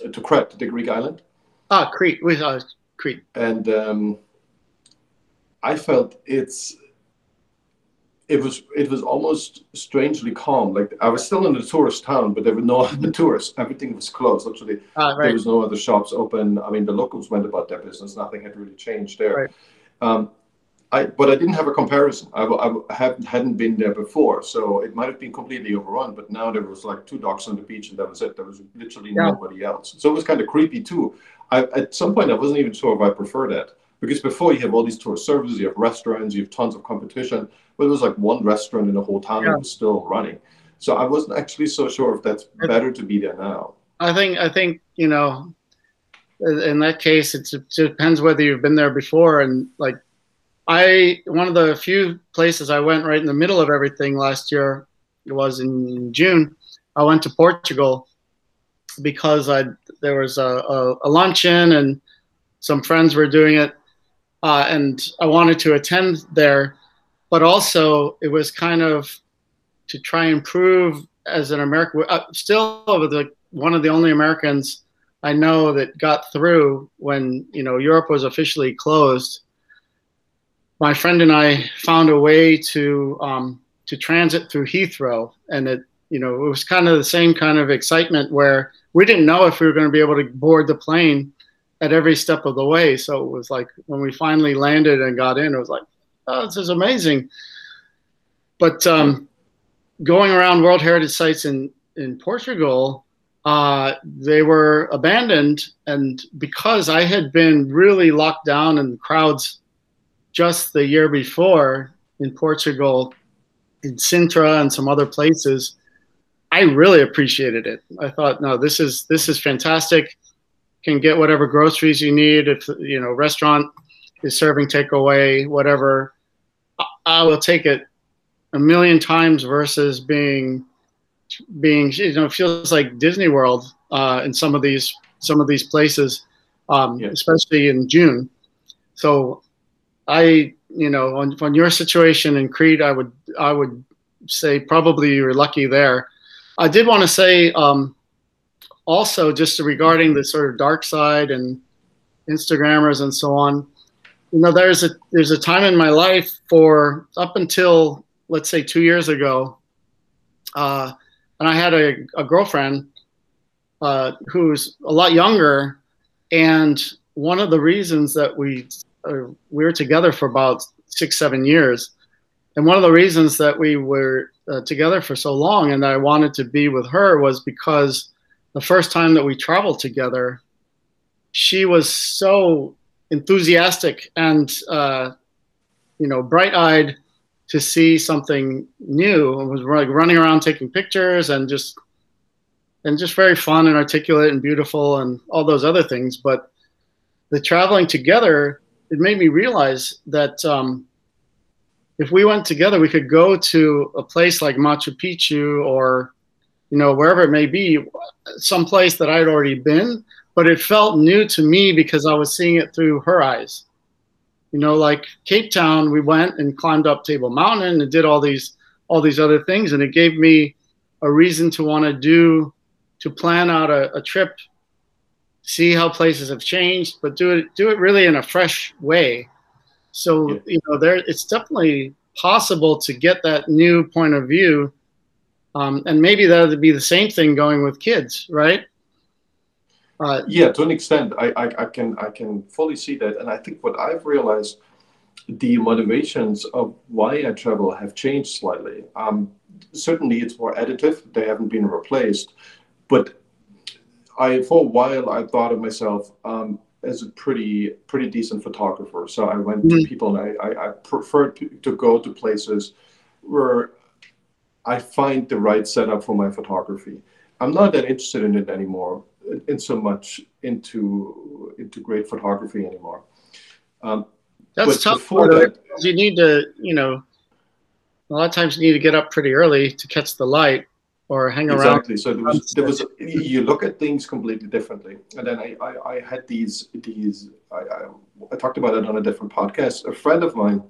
to Crete, the Greek island. Ah, Crete. We uh, Crete. And um, I felt it's it was it was almost strangely calm. Like I was still in the tourist town, but there were no other tourists. Everything was closed. Literally, ah, right. there was no other shops open. I mean, the locals went about their business. Nothing had really changed there. Right. Um, I, but I didn't have a comparison. I, I hadn't, hadn't been there before, so it might have been completely overrun. But now there was like two dogs on the beach, and that was it. There was literally yeah. nobody else. So it was kind of creepy too. I, at some point, I wasn't even sure if I prefer that because before you have all these tour services, you have restaurants, you have tons of competition. But it was like one restaurant in the whole town yeah. that was still running. So I wasn't actually so sure if that's better to be there now. I think I think you know in that case, it depends whether you've been there before. And like, I one of the few places I went right in the middle of everything last year It was in June. I went to Portugal because I there was a, a, a luncheon and some friends were doing it, uh, and I wanted to attend there. But also, it was kind of to try and prove as an American, uh, still the one of the only Americans I know that got through when you know Europe was officially closed. My friend and I found a way to um, to transit through Heathrow, and it you know it was kind of the same kind of excitement where we didn't know if we were going to be able to board the plane at every step of the way. So it was like when we finally landed and got in, it was like, oh, this is amazing. But um, going around World Heritage sites in in Portugal, uh, they were abandoned. And because I had been really locked down and crowds just the year before in Portugal, in Sintra and some other places, I really appreciated it. I thought, no, this is this is fantastic. Can get whatever groceries you need. If you know, restaurant is serving takeaway, whatever, I will take it a million times versus being being you know feels like Disney World uh, in some of these some of these places, um, yeah. especially in June. So I you know on, on your situation in Crete, I would I would say probably you were lucky there. I did want to say um, also just regarding the sort of dark side and Instagrammers and so on. You know, there's a there's a time in my life for up until let's say two years ago, uh, and I had a, a girlfriend uh, who's a lot younger, and one of the reasons that we uh, we were together for about six seven years, and one of the reasons that we were uh, together for so long and that I wanted to be with her was because the first time that we traveled together, she was so enthusiastic and uh, you know bright eyed to see something new and was like running around taking pictures and just and just very fun and articulate and beautiful and all those other things. But the traveling together it made me realize that um, if we went together we could go to a place like machu picchu or you know wherever it may be some place that i'd already been but it felt new to me because i was seeing it through her eyes. You know, like Cape Town, we went and climbed up Table Mountain and did all these all these other things, and it gave me a reason to want to do to plan out a, a trip, see how places have changed, but do it do it really in a fresh way. So yeah. you know, there it's definitely possible to get that new point of view, um, and maybe that would be the same thing going with kids, right? Uh, yeah, to an extent, I, I, I, can I can fully see that, and I think what I've realized, the motivations of why I travel have changed slightly. Um, certainly, it's more additive; they haven't been replaced. But I, for a while, I thought of myself um, as a pretty pretty decent photographer. So I went mm-hmm. to people, and I, I, I preferred to, to go to places where I find the right setup for my photography. I'm not that interested in it anymore in so much into into great photography anymore. Um, That's tough. That, you need to, you know, a lot of times you need to get up pretty early to catch the light or hang exactly. around. Exactly. So there was, there was you look at things completely differently. And then I, I, I had these these I, I, I talked about it on a different podcast. A friend of mine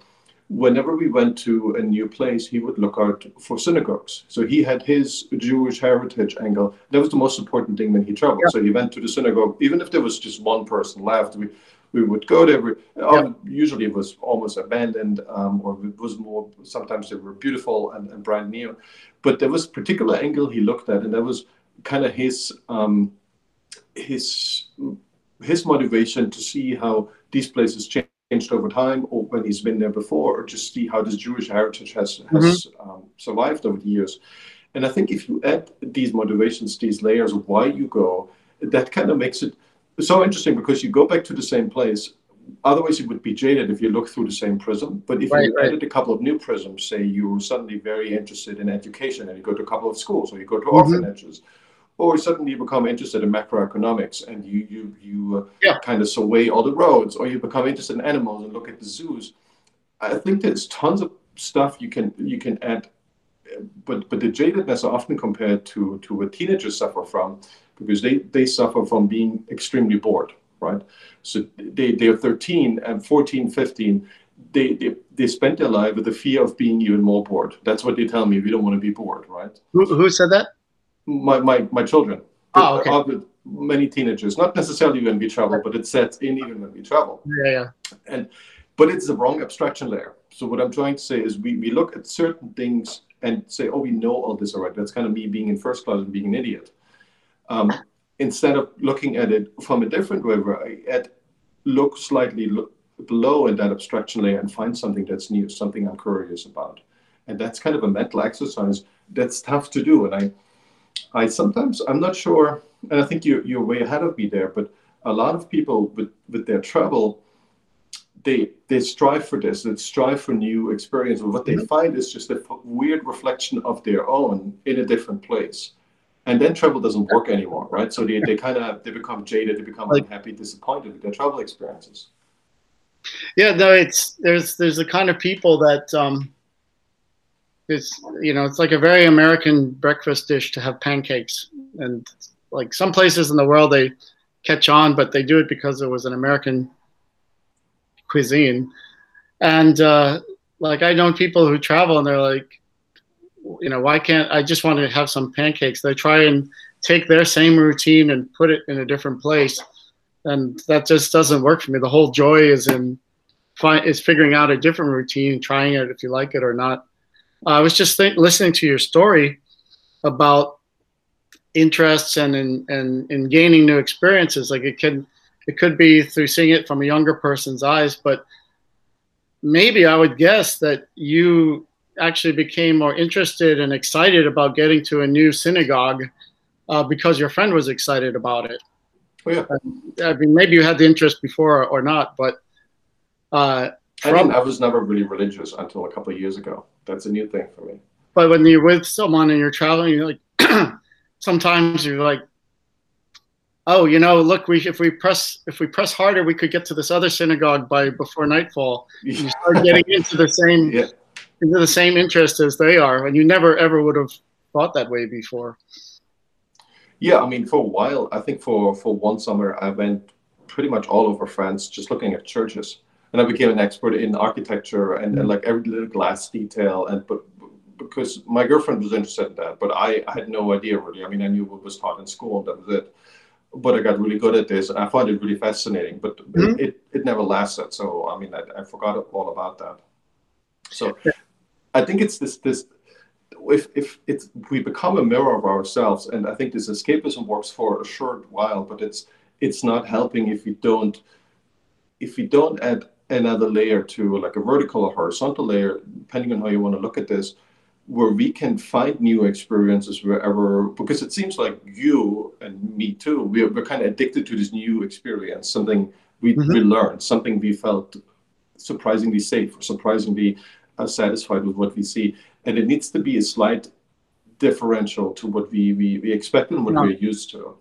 whenever we went to a new place, he would look out for synagogues. So he had his Jewish heritage angle. That was the most important thing when he traveled. Yeah. So he went to the synagogue, even if there was just one person left. We we would go there. We, yeah. Usually it was almost abandoned, um, or it was more. Sometimes they were beautiful and, and brand new, but there was a particular angle he looked at, and that was kind of his um, his his motivation to see how these places change changed over time or when he's been there before or just see how this Jewish heritage has, has mm-hmm. um, survived over the years. And I think if you add these motivations, these layers of why you go, that kind of makes it so interesting because you go back to the same place. Otherwise, it would be jaded if you look through the same prism. But if right, you right. added a couple of new prisms, say you're suddenly very interested in education and you go to a couple of schools or you go to mm-hmm. orphanages or suddenly you become interested in macroeconomics and you you you uh, yeah. kind of survey all the roads, or you become interested in animals and look at the zoos. I think there's tons of stuff you can you can add, but but the jadedness are often compared to to what teenagers suffer from, because they they suffer from being extremely bored, right? So they they are 13 and 14, 15. They, they, they spend their life with the fear of being even more bored. That's what they tell me. We don't want to be bored, right? Who, who said that? my my, my children. Oh, okay. Many teenagers, not necessarily when we travel, but it sets in even when we travel. Yeah, yeah. And but it's the wrong abstraction layer. So what I'm trying to say is we, we look at certain things and say, oh, we know all this already. That's kind of me being in first class and being an idiot. Um, instead of looking at it from a different way, where I look slightly look below in that abstraction layer and find something that's new, something I'm curious about. And that's kind of a mental exercise that's tough to do. And I I sometimes I'm not sure, and I think you you're way ahead of me there. But a lot of people with with their travel, they they strive for this. They strive for new experience. But what they mm-hmm. find is just a weird reflection of their own in a different place, and then travel doesn't work anymore, right? So they, they kind of they become jaded. They become like, unhappy, disappointed with their travel experiences. Yeah, no, it's there's there's the kind of people that. Um, it's you know it's like a very American breakfast dish to have pancakes, and like some places in the world they catch on, but they do it because it was an American cuisine, and uh, like I know people who travel and they're like, you know, why can't I just want to have some pancakes? They try and take their same routine and put it in a different place, and that just doesn't work for me. The whole joy is in is figuring out a different routine, trying it if you like it or not I was just listening to your story about interests and in, and in gaining new experiences. Like it could it could be through seeing it from a younger person's eyes, but maybe I would guess that you actually became more interested and excited about getting to a new synagogue uh, because your friend was excited about it. Oh, yeah. I mean, maybe you had the interest before or not, but uh, from, I, I was never really religious until a couple of years ago. That's a new thing for me. But when you're with someone and you're traveling, you're like, sometimes you're like, oh, you know, look, we if we press if we press harder, we could get to this other synagogue by before nightfall. You start getting into the same yeah. into the same interest as they are, and you never ever would have thought that way before. Yeah, I mean, for a while, I think for for one summer, I went pretty much all over France, just looking at churches and I became an expert in architecture and, and like every little glass detail. And but because my girlfriend was interested in that, but I, I had no idea really. I mean, I knew what was taught in school, and that was it. But I got really good at this, and I found it really fascinating. But mm-hmm. it, it never lasted. So I mean, I, I forgot all about that. So I think it's this this if if it's we become a mirror of ourselves, and I think this escapism works for a short while, but it's it's not helping if we don't if we don't add another layer to like a vertical or horizontal layer, depending on how you want to look at this, where we can find new experiences wherever, because it seems like you and me too, we're, we're kind of addicted to this new experience, something we, mm-hmm. we learned, something we felt surprisingly safe or surprisingly uh, satisfied with what we see. And it needs to be a slight differential to what we, we, we expect and what we're used to.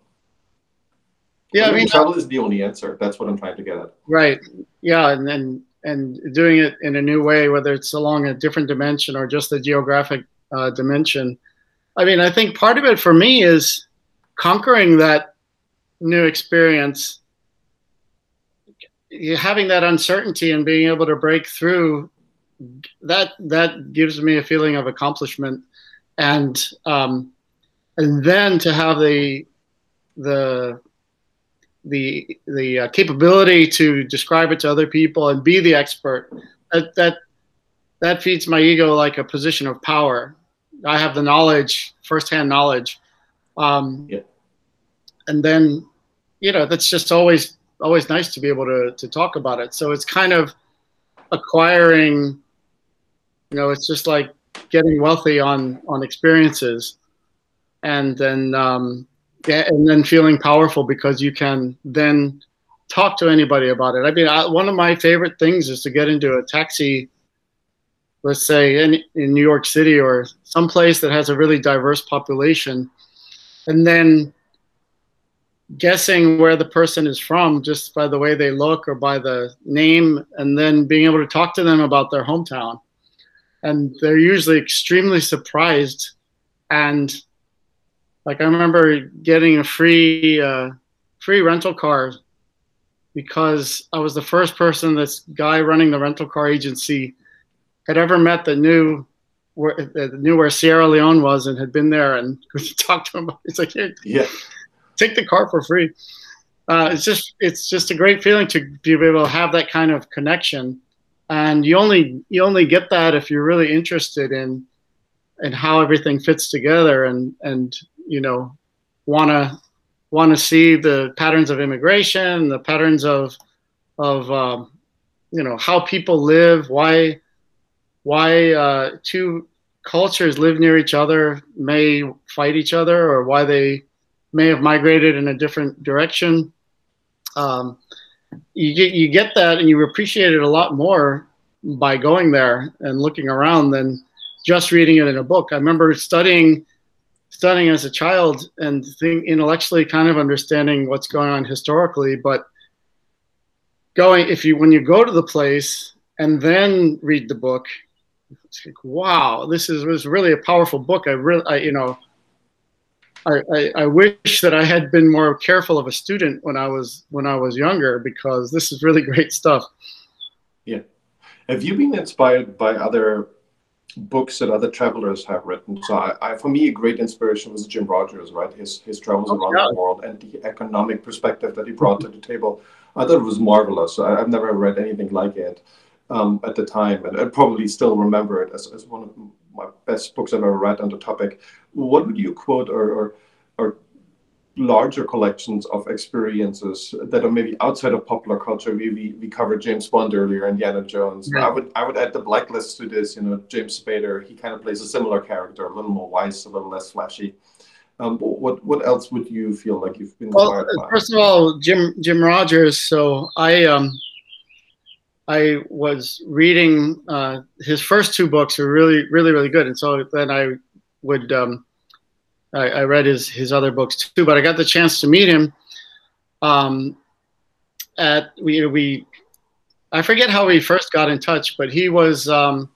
Yeah, I mean, travel is the only answer. That's what I'm trying to get at. Right. Yeah, and then and, doing it in a new way, whether it's along a different dimension or just the geographic uh, dimension. I mean, I think part of it for me is conquering that new experience, having that uncertainty and being able to break through. That that gives me a feeling of accomplishment, and um, and then to have the the the the uh, capability to describe it to other people and be the expert that that that feeds my ego like a position of power. I have the knowledge firsthand knowledge. Um, yeah. and then you know that's just always always nice to be able to to talk about it. So it's kind of acquiring you know it's just like getting wealthy on on experiences. And then um, yeah, and then feeling powerful because you can then talk to anybody about it. I mean, I, one of my favorite things is to get into a taxi, let's say in, in New York City or some place that has a really diverse population, and then guessing where the person is from just by the way they look or by the name, and then being able to talk to them about their hometown. And they're usually extremely surprised. And like I remember getting a free uh, free rental car because I was the first person this guy running the rental car agency had ever met that knew where that knew where Sierra Leone was and had been there and could talk to him. About, it's like, hey, Yeah. take the car for free. Uh, it's just it's just a great feeling to be able to have that kind of connection, and you only you only get that if you're really interested in in how everything fits together, and and you know want to want to see the patterns of immigration, the patterns of of um, you know how people live, why why uh, two cultures live near each other may fight each other, or why they may have migrated in a different direction. Um, you get you get that, and you appreciate it a lot more by going there and looking around than just reading it in a book. I remember studying studying as a child and think intellectually kind of understanding what's going on historically, but going if you when you go to the place and then read the book, it's like wow, this is was really a powerful book. I really I, you know I, I, I, wish that I had been more careful of a student when I was when I was younger because this is really great stuff. Yeah. Have you been inspired by other books that other travelers have written? So I, I for me a great inspiration was Jim Rogers, right? His his travels Oh, around yeah. the world and the economic perspective that he brought to the table. I thought it was marvelous. I, I've never read anything like it um, at the time, and I probably still remember it as, as one of my best books I've ever read on the topic. What would you quote or, or, or larger collections of experiences that are maybe outside of popular culture? We, we, we covered James Bond earlier, Indiana Jones. Yeah. I would I would add the Blacklist to this. You know, James Spader. He kind of plays a similar character, a little more wise, a little less flashy. Um, what what else would you feel like you've been Well, inspired by? first of all, Jim Jim Rogers. So I um I was reading uh, his first two books are really really really good, and so then I would um, I, I read his his other books too. But I got the chance to meet him um, at we we I forget how we first got in touch, but he was um,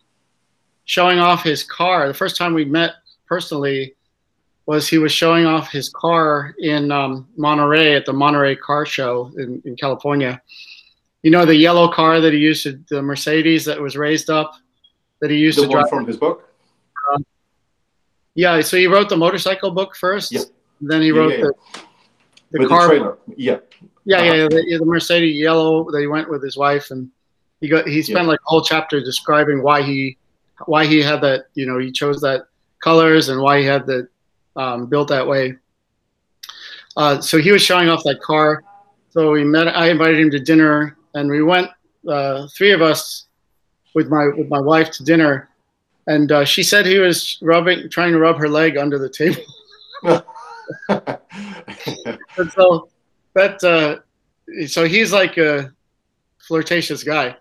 showing off his car. The first time we met personally was he was showing off his car in um, Monterey at the Monterey Car Show in, in California. You know the yellow car that he used to the Mercedes that was raised up that he used the to one drive. from his book. Yeah, so he wrote the motorcycle book first. Yeah. Then he Yeah, wrote yeah, the the With car. the. Yeah. yeah, Uh-huh. yeah, yeah, the, yeah, the Mercedes yellow that he went with his wife, and he got he spent Yeah. like a whole chapter describing why he why he had that you know he chose that colors and why he had that um, built that way. Uh, so he was showing off that car. So we met. I invited him to dinner, and we went uh, three of us with my with my wife to dinner. And uh, she said he was rubbing, trying to rub her leg under the table. And so that uh, so he's like a flirtatious guy,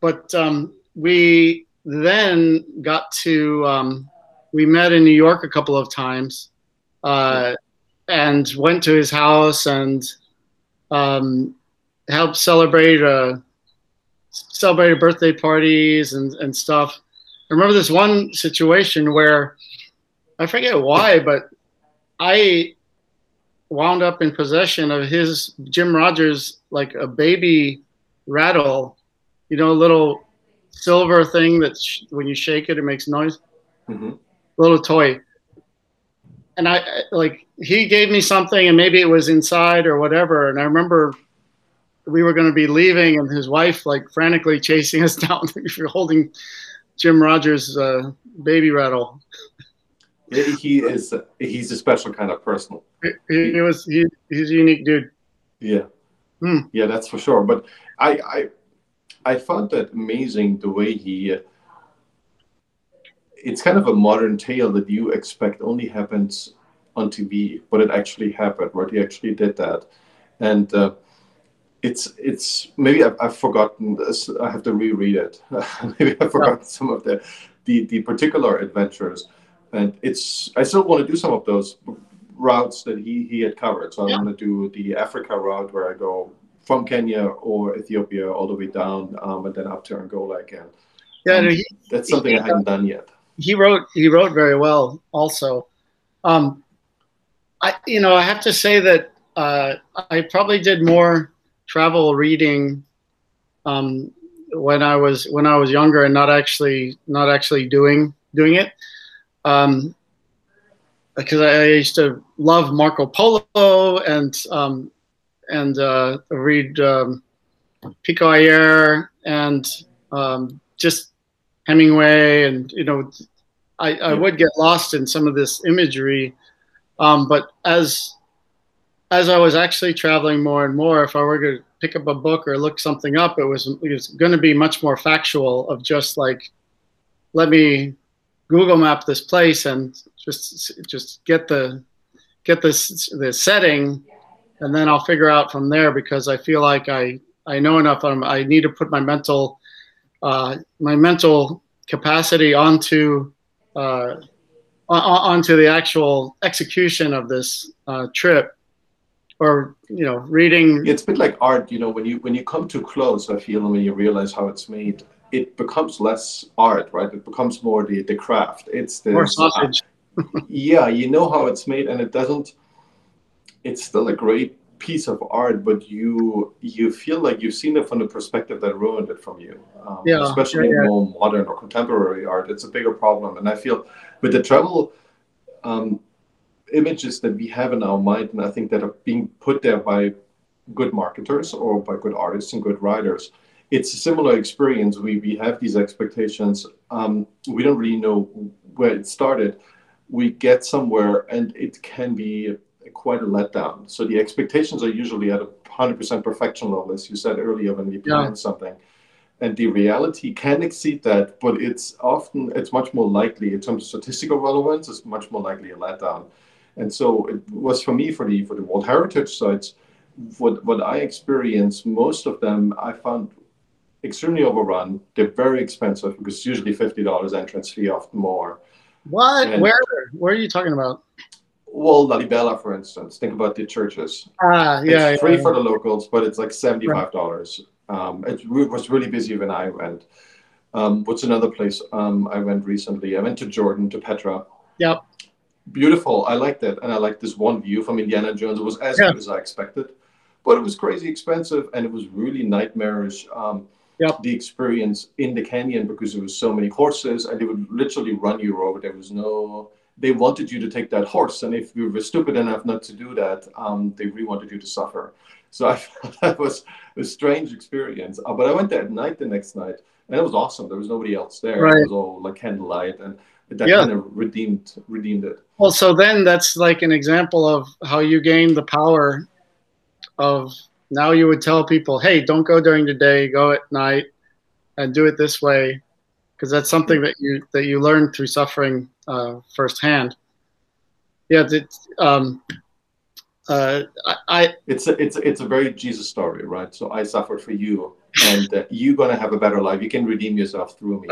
but um, we then got to um, we met in New York a couple of times, uh, and went to his house and um, helped celebrate uh, celebrated birthday parties and and stuff. Remember this one situation where I forget why, but I wound up in possession of his Jim Rogers like a baby rattle, you know, a little silver thing that sh- when you shake it, it makes noise, Mhm. little toy. And I I- like he gave me something, and maybe it was inside or whatever. And I remember we were going to be leaving, and his wife like frantically chasing us down, if you're holding Jim Rogers' uh, baby rattle. He is. He's a special kind of person. He, he was he, he's a unique dude. Yeah, Hmm. yeah, that's for sure. But I, I, I found that amazing the way he. Uh, it's kind of a modern tale that you expect only happens on TV, but it actually happened. Right, he actually did that, and uh, it's it's maybe I've, I've forgotten. This. I have to reread it. maybe I've forgotten some of the, the the particular adventures, and it's I still want to do some of those routes that he, he had covered. So I want to do the Africa route where I go from Kenya or Ethiopia all the way down um, and then up to Angola again. Yeah, Um, he, That's something he- I hadn't done yet. he wrote he wrote very well also um i you know i have to say that uh i probably did more travel reading um when i was when i was younger and not actually not actually doing doing it um because i used to love marco polo and um and uh read um Pico Iyer and um just Hemingway, and you know, I, I would get lost in some of this imagery. Um, but as as I was actually traveling more and more, if I were to pick up a book or look something up, it was it was going to be much more factual. Of just like, let me Google map this place and just just get the get this the setting, and then I'll figure out from there because I feel like I I know enough. Um, I need to put my mental uh, my mental capacity onto uh, onto the actual execution of this uh, trip, or you know, reading. It's a bit like art, you know, when you when you come too close, I feel, and when you realize how it's made, it becomes less art, right? It becomes more the, the craft. It's the More sausage. yeah, you know how it's made, and it doesn't. It's still a great piece of art, but you you feel like you've seen it from the perspective that ruined it from you. Um, Yeah, especially yeah, yeah. more modern or contemporary art, it's a bigger problem. And I feel with the travel um, images that we have in our mind, and I think that are being put there by good marketers or by good artists and good writers. It's a similar experience. We, we have these expectations. Um, we don't really know where it started. We get somewhere and it can be quite a letdown. So the expectations are usually at a 100% perfection level, as you said earlier when we plan Yeah. something. And the reality can exceed that, but it's often, it's much more likely in terms of statistical relevance, it's much more likely a letdown. And so it was for me for the for the World Heritage sites, what what I experienced, most of them I found extremely overrun. They're very expensive because it's usually fifty dollars entrance fee, often more. What? And- Where? Where are you talking about? Well, Lalibela, for instance, think about the churches. Ah, yeah, it's free yeah. for the locals, but it's like seventy-five dollars. Um, it was really busy when I went. Um, what's another place um, I went recently? I went to Jordan to Petra. Yep. Beautiful. I liked it, and I liked this one view from Indiana Jones. It was as Yeah. good as I expected, but it was crazy expensive, and it was really nightmarish. Um, Yep. The experience in the canyon because there was so many horses, and they would literally run you over. There was no. They wanted you to take that horse, and if you were stupid enough not to do that, um, they really wanted you to suffer. So I felt that was a strange experience. Uh, but I went there at night the next night, and it was awesome. There was nobody else there. Right. It was all like candlelight, and that Yeah. kind of redeemed redeemed it. Well, so then that's like an example of how you gain the power of now you would tell people, hey, don't go during the day, go at night, and do it this way, because that's something that you that you learn through suffering uh, firsthand. Yeah, that, um, uh, I, It's a, it's a, it's a very Jesus story, right? So I suffered for you, and uh, you're gonna have a better life. You can redeem yourself through me.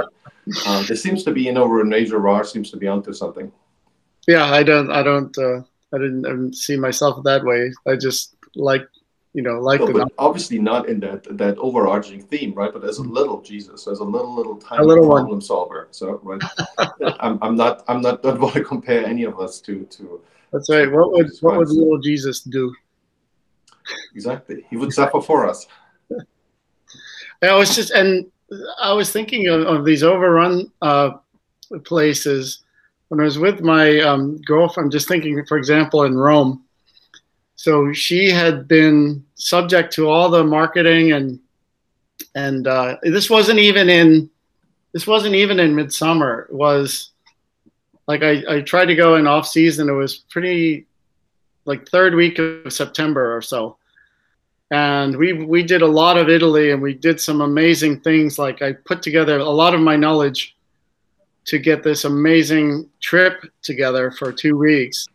Um, there seems to be, you know, Rene Girard seems to be onto something. Yeah, I don't, I don't, uh, I didn't, I didn't see myself that way. I just like, you know, like No, obviously not in that that overarching theme, right? But as a little Jesus, as a little little tiny little one. problem solver. So right, I'm, I'm not I'm not don't want to compare any of us to to That's right. What would Jesus what would little Jesus do? exactly. He would suffer for us. Yeah, I was just, and I was thinking of, of these overrun uh, places when I was with my um, girlfriend. I'm just thinking, for example, in Rome. So she had been subject to all the marketing and and uh, this wasn't even in this wasn't even in midsummer. It was like I, I tried to go in off season. It was pretty like third week of September or so and we we did a lot of Italy, and we did some amazing things. Like I put together a lot of my knowledge to get this amazing trip together for two weeks.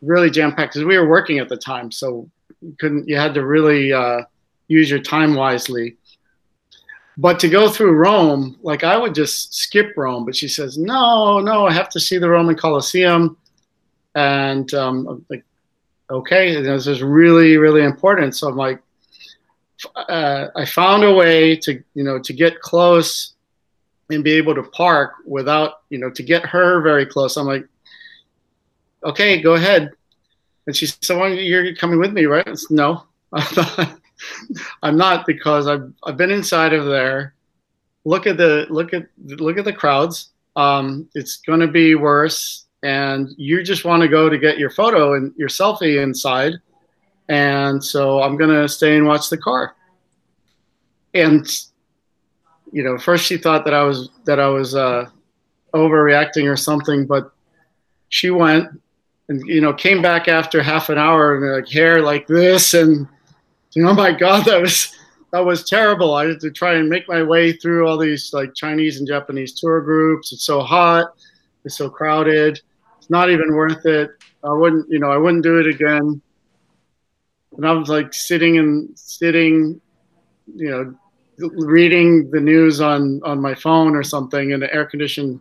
Really jam packed because we were working at the time, so you couldn't. You had to really uh, use your time wisely. But to go through Rome, like I would just skip Rome. But she says, no, no, I have to see the Roman Colosseum. and um, like, okay, this is really really important. So I'm like, uh, I found a way to you know to get close and be able to park without you know to get her very close. I'm like, okay, go ahead. And she said, well, you're coming with me, right? Said, no, I'm not because I've I've been inside of there. Look at the look at look at the crowds. Um, it's going to be worse, and you just want to go to get your photo and your selfie inside. And so I'm going to stay and watch the car. And you know, first she thought that I was that I was uh, overreacting or something, but she went and you know came back after half an hour and like hair like this and you know, oh my god that was that was terrible. I had to try and make my way through all these like chinese and japanese tour groups. It's so hot. It's so crowded. It's not even worth it. I wouldn't you know i wouldn't do it again. And i was like sitting and sitting you know reading the news on on my phone or something in an air conditioned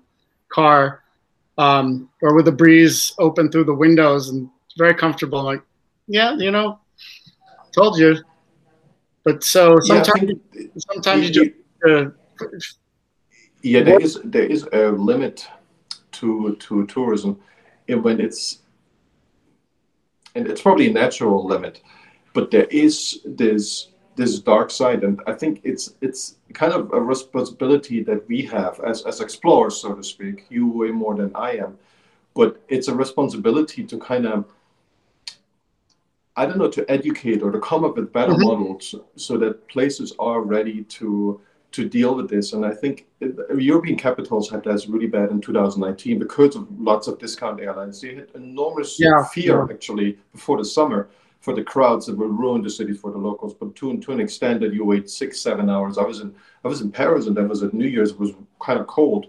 car um, or with the breeze open through the windows and very comfortable. I'm like, yeah, you know, told you. But so sometimes, yeah, sometimes you, you just. Uh, yeah, there is there is a limit to to tourism, when it's and it's probably a natural limit, but there is this this dark side, and I think it's it's kind of a responsibility that we have as as explorers, so to speak. You way more than I am, but it's a responsibility to kind of I don't know to educate or to come up with better mm-hmm. models so that places are ready to to deal with this. And I think European capitals had that really bad in 2019 because of lots of discount airlines. They had enormous yeah, fear yeah. actually before the summer for the crowds that will ruin the city for the locals. But to, to an extent that you wait six, seven hours. I was in I was in Paris and that was at New Year's. It was kind of cold,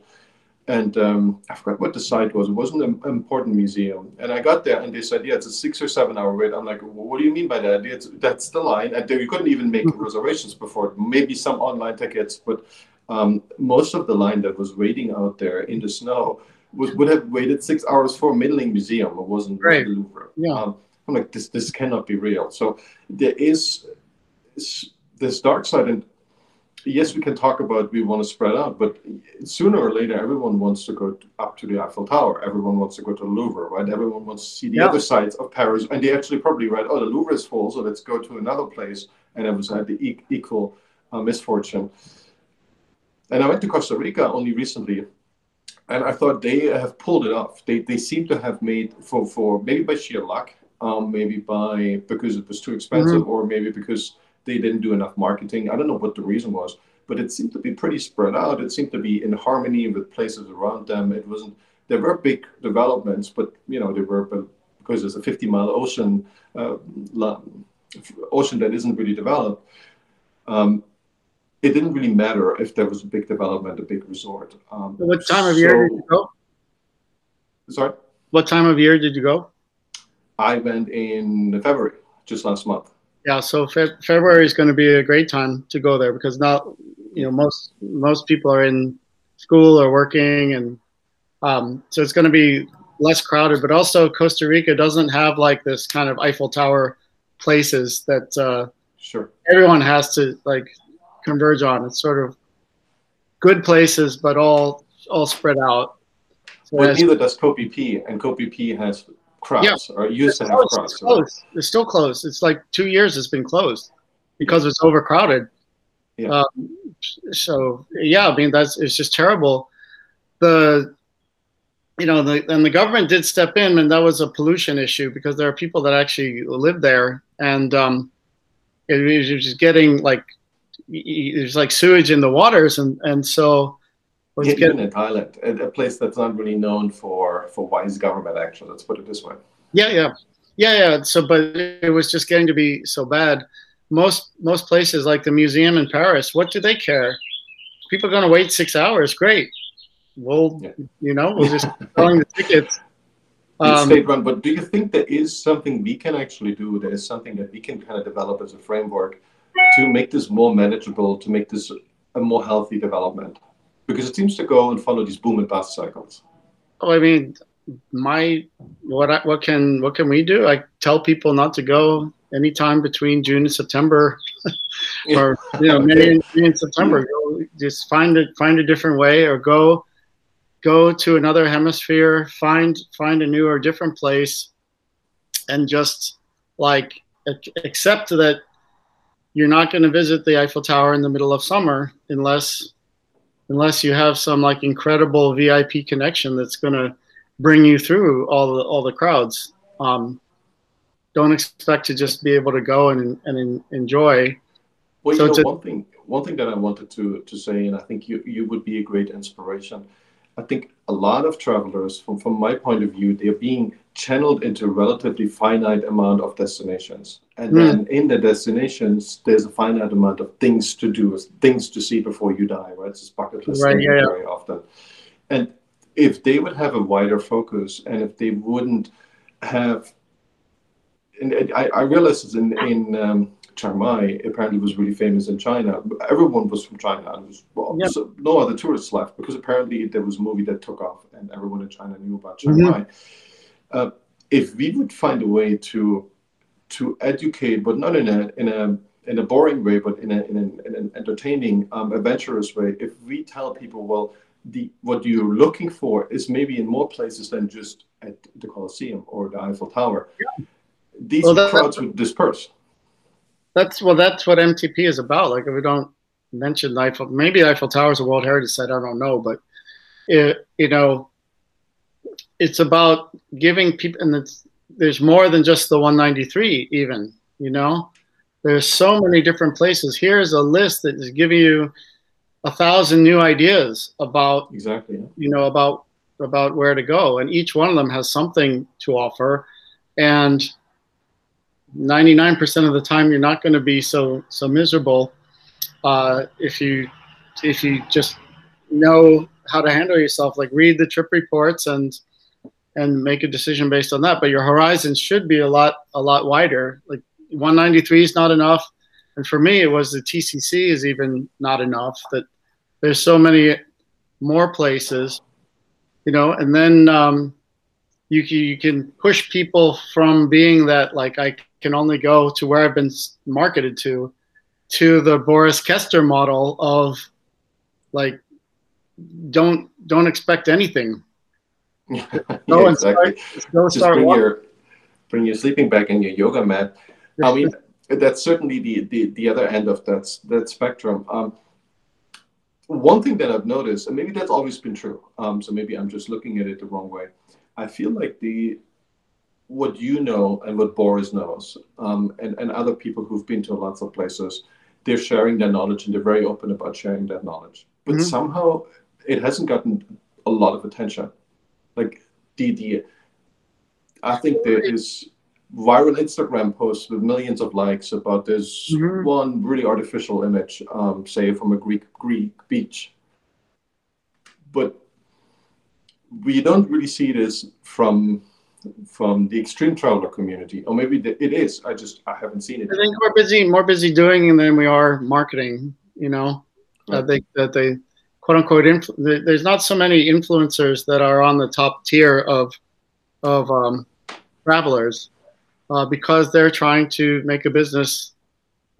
and um, I forgot what the site was. It wasn't an important museum. And I got there and they said, yeah, it's a six or seven hour wait. I'm like, well, what do you mean by that? It's, that's the line. And you couldn't even make mm-hmm. reservations before. Maybe some online tickets, but um, most of the line that was waiting out there in the snow was, would have waited six hours for a middling museum. It wasn't right. the Louvre. Yeah. Um, I'm like, this this cannot be real. So there is this dark side, and yes, we can talk about we want to spread out, but sooner or later, everyone wants to go up to the Eiffel Tower. Everyone wants to go to the Louvre, right? Everyone wants to see the yeah. other sides of Paris, and they actually probably write, "Oh, the Louvre is full, so let's go to another place." And it was had the e- equal uh, misfortune. And I went to Costa Rica only recently, and I thought they have pulled it off. They they seem to have made for for maybe by sheer luck um, maybe by because it was too expensive, mm-hmm. or maybe because they didn't do enough marketing. I don't know what the reason was, but it seemed to be pretty spread out. It seemed to be in harmony with places around them. It wasn't. There were big developments, but you know there were because there's a 50 mile ocean uh, ocean that isn't really developed. Um, it didn't really matter if there was a big development, a big resort. Um, what time of so, year did you go? Sorry. What time of year did you go? I went in February, just last month. Yeah, so fe- February is going to be a great time to go there because now, you know, most most people are in school or working, and um, so it's going to be less crowded. But also, Costa Rica doesn't have like this kind of Eiffel Tower places that uh, sure everyone has to like converge on. It's sort of good places, but all all spread out. So well, neither does Phi, and Phi has crops yeah. or used it's to have crops. It's closed. It's still closed. It's like two years it's been closed because it's overcrowded. Yeah. Um, so yeah, I mean that's it's just terrible. The you know the and the government did step in and that was a pollution issue because there are people that actually live there and um, it was just getting like there's like sewage in the waters and and so yeah, even in Thailand, a, place that's not really known for for wise government action. Let's put it this way. Yeah, yeah, yeah, yeah. So, but it was just getting to be so bad. Most most places, like the museum in Paris, what do they care? People are going to wait six hours. Great. We'll, yeah. you know, we'll just selling the tickets. Um, state run, but do you think there is something we can actually do? There is something that we can kind of develop as a framework to make this more manageable, to make this a more healthy development? because it seems to go and follow these boom and bust cycles. I mean, my what I, what can what can we do? I tell people not to go anytime between June and September, or you know May, May and September. Go, just find it find a different way, or go go to another hemisphere, find find a new or different place, and just like accept that you're not going to visit the Eiffel Tower in the middle of summer unless unless you have some like incredible VIP connection that's going to bring you through all the all the crowds. Um, don't expect to just be able to go and and enjoy. Well, so you know, one thing one thing that I wanted to to say, and I think you you would be a great inspiration. I think a lot of travelers, from from my point of view, they're being channeled into a relatively finite amount of destinations, and mm. then in the destinations, there's a finite amount of things to do, things to see before you die. Right, it's bucket list right, yeah, very yeah. often, and if they would have a wider focus, and if they wouldn't have and I, I realized in in um, Chiang Mai apparently was really famous in China. Everyone was from China, and was well, yep. so no other tourists left because apparently there was a movie that took off, and everyone in China knew about Chiang mm-hmm. Mai. Uh, if we would find a way to to educate, but not in a in a in a boring way, but in, a, in, an, in an entertaining, um, adventurous way, if we tell people, well, the what you're looking for is maybe in more places than just at the Colosseum or the Eiffel Tower. Yeah these well, crowds would disperse. That's well, that's what MTP is about. Like if we don't mention Eiffel, maybe Eiffel Tower is a World Heritage Site. I don't know, but it, you know, it's about giving people, and it's, there's more than just the 193. Even you know, there's so many different places. Here's a list that is giving you a thousand new ideas about exactly you know about about where to go, and each one of them has something to offer, and 99% of the time you're not going to be so so miserable uh, if you if you just know how to handle yourself like read the trip reports and and make a decision based on that. But your horizons should be a lot a lot wider. Like 193 is not enough. And for me it was the tcc is even not enough that there's so many more places you know? And then um, you, you can push people from being that like i can only go to where I've been marketed to, to the Boris Kester model of like don't don't expect anything. yeah, exactly. Start, Just bring your bring your sleeping bag and your yoga mat. I mean, that's certainly the, the the other end of that that spectrum. Um, one thing that I've noticed, and maybe that's always been true. Um, so maybe I'm just looking at it the wrong way. I feel like the what you know and what Boris knows, um, and, and other people who've been to lots of places, they're sharing their knowledge and they're very open about sharing that knowledge. But mm-hmm. somehow it hasn't gotten a lot of attention. Like the, the I think there is viral Instagram posts with millions of likes about this mm-hmm. one really artificial image, um, say from a Greek Greek beach. But we don't really see this from from the extreme traveler community, or maybe it is. I just I haven't seen it. I think we're busy, more busy doing than we are marketing. You know, right. I think that they quote unquote influ- there's not so many influencers that are on the top tier of of um, travelers uh, because they're trying to make a business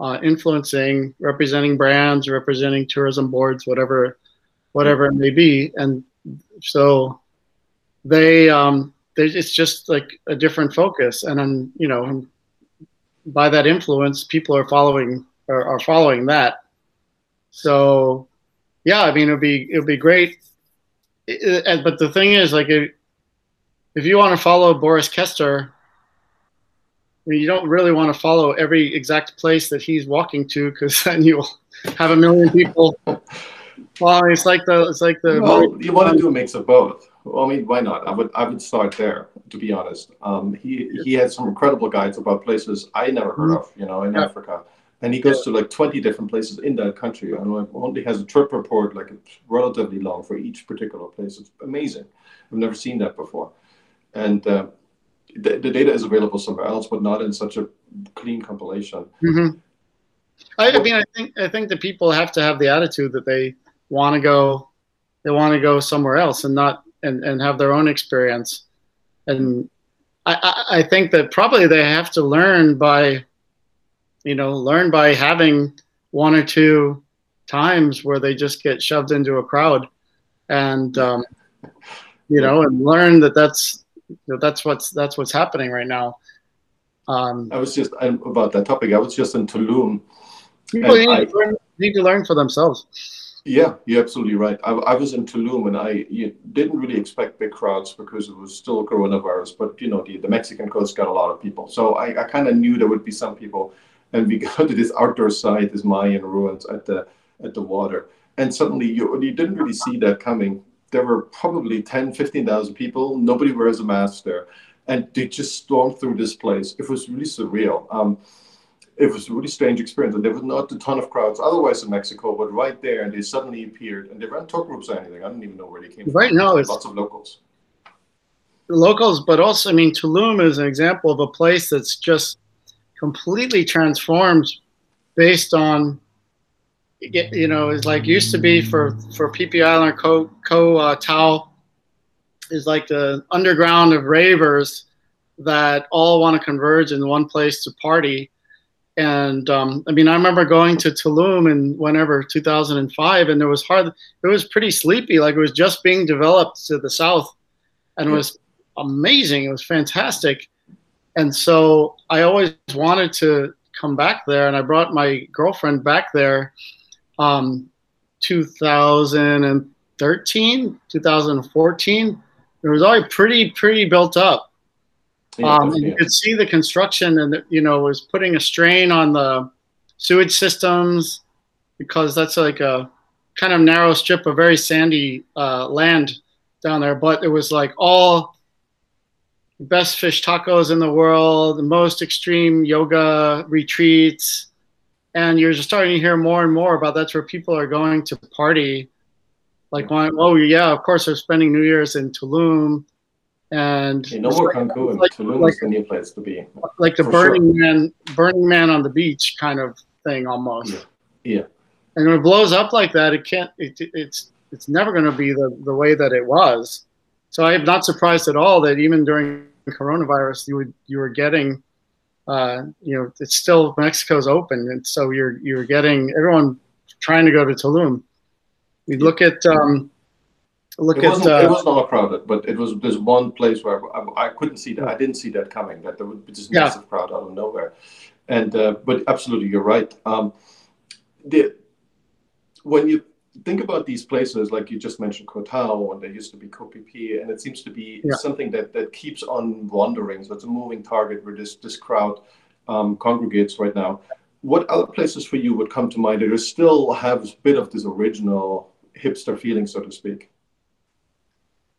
uh, influencing, representing brands, representing tourism boards, whatever whatever it may be, and so they um, it's just like a different focus. And then you know by that influence people are following are, are following that. So yeah i mean it'd be it'd be great. It, but the thing is like if, if you want to follow boris kester I mean, you don't really want to follow every exact place that he's walking to because then you'll have a million people well it's like the it's like the well, you want to do a mix of both well, I mean, why not? I would I would start there. To be honest, um, he he had some incredible guides about places I never heard of, you know, in yeah. Africa, and he goes to like twenty different places in that country, and only has a trip report like it's relatively long for each particular place. It's amazing. I've never seen that before, and uh, the, the data is available somewhere else, but not in such a clean compilation. Mm-hmm. I, I mean, I think I think the people have to have the attitude that they want to go, they want to go somewhere else, and not and, and have their own experience. and I, I think that probably they have to learn by, you know, learn by having one or two times where they just get shoved into a crowd, and um, you know, and learn that that's that that's what's that's what's happening right now. Um, I was just about that topic. I was just in Tulum. People need, I, to learn, need to learn for themselves. Yeah, you're absolutely right. I, I was in Tulum and I didn't really expect big crowds because it was still coronavirus, but you know, the, the Mexican coast got a lot of people. So I, I kind of knew there would be some people. And we got to this outdoor site, this Mayan ruins at the at the water. And suddenly you, you didn't really see that coming. There were probably 10, 15,000 people. Nobody wears a mask there. And they just stormed through this place. It was really surreal. Um, it was a really strange experience. And there was not a ton of crowds otherwise in Mexico, but right there, and they suddenly appeared, and they weren't tour groups or anything. I don't even know where they came right from. Right now, it's lots of locals. Locals, but also, I mean, Tulum is an example of a place that's just completely transformed based on, you know, it's like used to be for for Phi Island Ko Ko uh, Tao is like the underground of ravers that all want to converge in one place to party and um, I mean, I remember going to Tulum in whenever 2005, and it was hard. It was pretty sleepy, like it was just being developed to the south, and it was amazing. It was fantastic, and so I always wanted to come back there, and I brought my girlfriend back there, um, 2013, 2014. It was already pretty pretty built up, um, and you could see the construction, and you know, was putting a strain on the sewage systems because that's like a kind of narrow strip of very sandy uh, land down there. But it was like all best fish tacos in the world, the most extreme yoga retreats, and you're just starting to hear more and more about that's where people are going to party. Like, oh yeah, of course they're spending New Year's in Tulum and you know more Cancun. Like, Tulum like, is the new place to be. Like the Burning sure. Man, Burning Man on the beach kind of thing almost. Yeah. yeah. And when it blows up like that, it can't. It, it's it's never going to be the the way that it was. So I am not surprised at all that even during coronavirus, you would you were getting, uh, you know, it's still Mexico's open, and so you're you're getting everyone trying to go to Tulum. You look at um, look it at wasn't, uh, it all crowded, but it was there's one place where I, I, couldn't see that. I didn't see that coming. That there would be this yeah. massive crowd out of nowhere, and uh, but absolutely, you're right. Um, the when you think about these places, like you just mentioned, Koh Tao, and there used to be Phi, and it seems to be yeah. something that that keeps on wandering. So it's a moving target where this this crowd um, congregates right now. What other places for you would come to mind that still have a bit of this original hipster feeling, so to speak?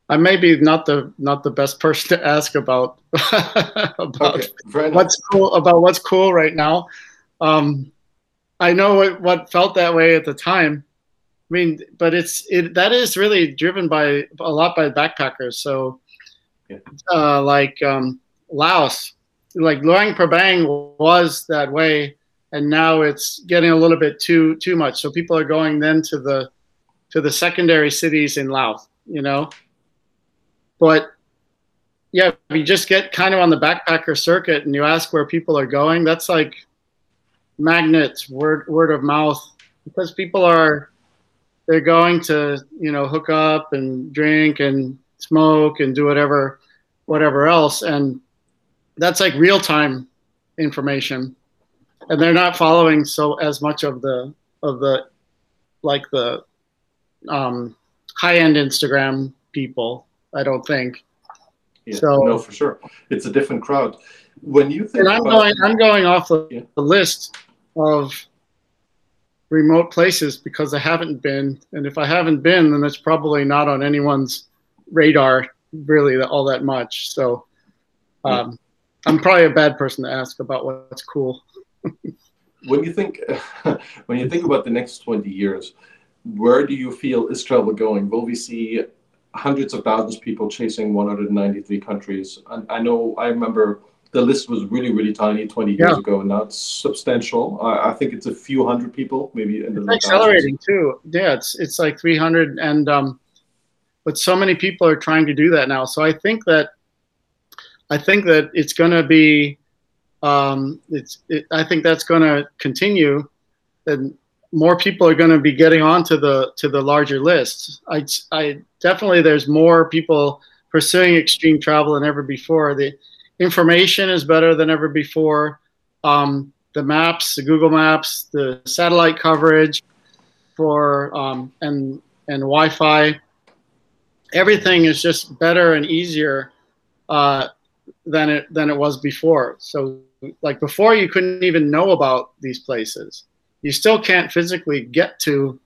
I may be not the not the best person to ask about about okay, what's cool about what's cool right now. Um, I know what, what felt that way at the time. I mean, but it's it that is really driven by a lot by backpackers. So, yeah. uh, like um, Laos, like Luang Prabang was that way, and now it's getting a little bit too too much. So people are going then to the to the secondary cities in Laos. You know, but yeah, if you just get kind of on the backpacker circuit and you ask where people are going, that's like magnets, word word of mouth, because people are they're going to you know hook up and drink and smoke and do whatever whatever else, and that's like real time information, and they're not following so as much of the of the like the um, high end Instagram people I don't think. Yeah, so no, for sure, it's a different crowd. When you think, and I'm going, I'm going off the, yeah. the list of remote places because I haven't been, and if I haven't been, then it's probably not on anyone's radar really all that much. So, um, yeah. I'm probably a bad person to ask about what's cool. when you think, when you think about the next 20 years, where do you feel is travel going? Will we see hundreds of thousands of people chasing 193 countries. And I know, I remember the list was really, really tiny 20 years yeah. ago, and now it's substantial. I, I, think it's a few hundred people, maybe. In the it's accelerating too. Yeah, it's it's like 300, and um, but so many people are trying to do that now. So I think that I think that it's going to be, um, it's, it, I think that's going to continue, and more people are going to be getting onto the to the larger lists. I, I definitely there's more people pursuing extreme travel than ever before. The information is better than ever before. Um, the maps, the Google Maps, the satellite coverage for um, and and Wi-Fi, everything is just better and easier uh, than it than it was before. So like before, you couldn't even know about these places. You still can't physically get to,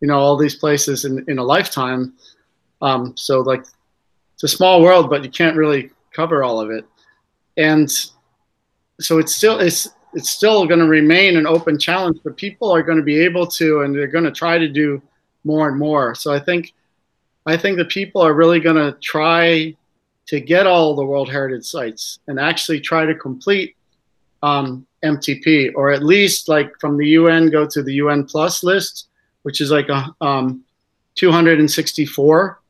you know, all these places in in a lifetime. Um, so like, it's a small world, but you can't really cover all of it. And so it's still it's it's still going to remain an open challenge, but people are going to be able to, and they're going to try to do more and more. So I think, I think the people are really going to try to get all the World Heritage sites and actually try to complete um, MTP, or at least like from the UN go to the UN Plus list, which is like a um, 264.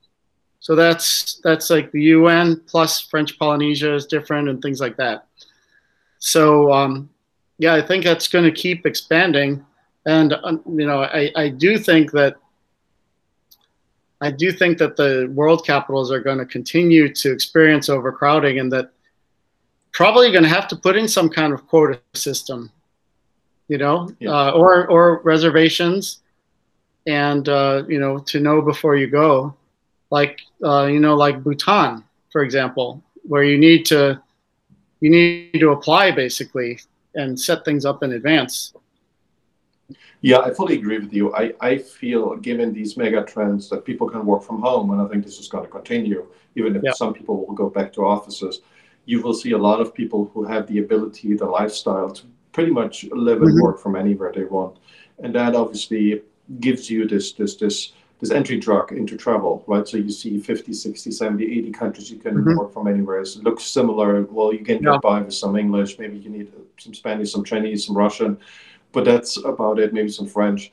So that's that's like the UN plus French Polynesia is different and things like that. So um, yeah, I think that's going to keep expanding, and um, you know, I, I do think that I do think that the world capitals are going to continue to experience overcrowding, and that probably going to have to put in some kind of quota system, you know, yeah. uh, or or reservations, and uh, you know, to know before you go, like uh, you know, like Bhutan, for example, where you need to you need to apply basically and set things up in advance. Yeah, I fully agree with you. I, I feel, given these mega trends, that people can work from home, and I think this is going to continue, even if yeah. some people will go back to offices. You will see a lot of people who have the ability, the lifestyle to pretty much live and mm-hmm. work from anywhere they want, and that obviously gives you this this this this entry drug into travel, right? So you see 50, 60, 70, 80 countries you can mm-hmm. work from anywhere. It looks similar. Well, you can get yeah. by with some English, maybe you need some Spanish, some Chinese, some Russian, but that's about it. Maybe some French,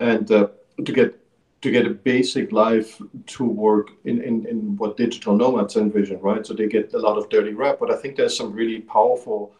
and uh, to get to get a basic life to work in, in, in what digital nomads envision, right? So they get a lot of dirty rap, but I think there's some really powerful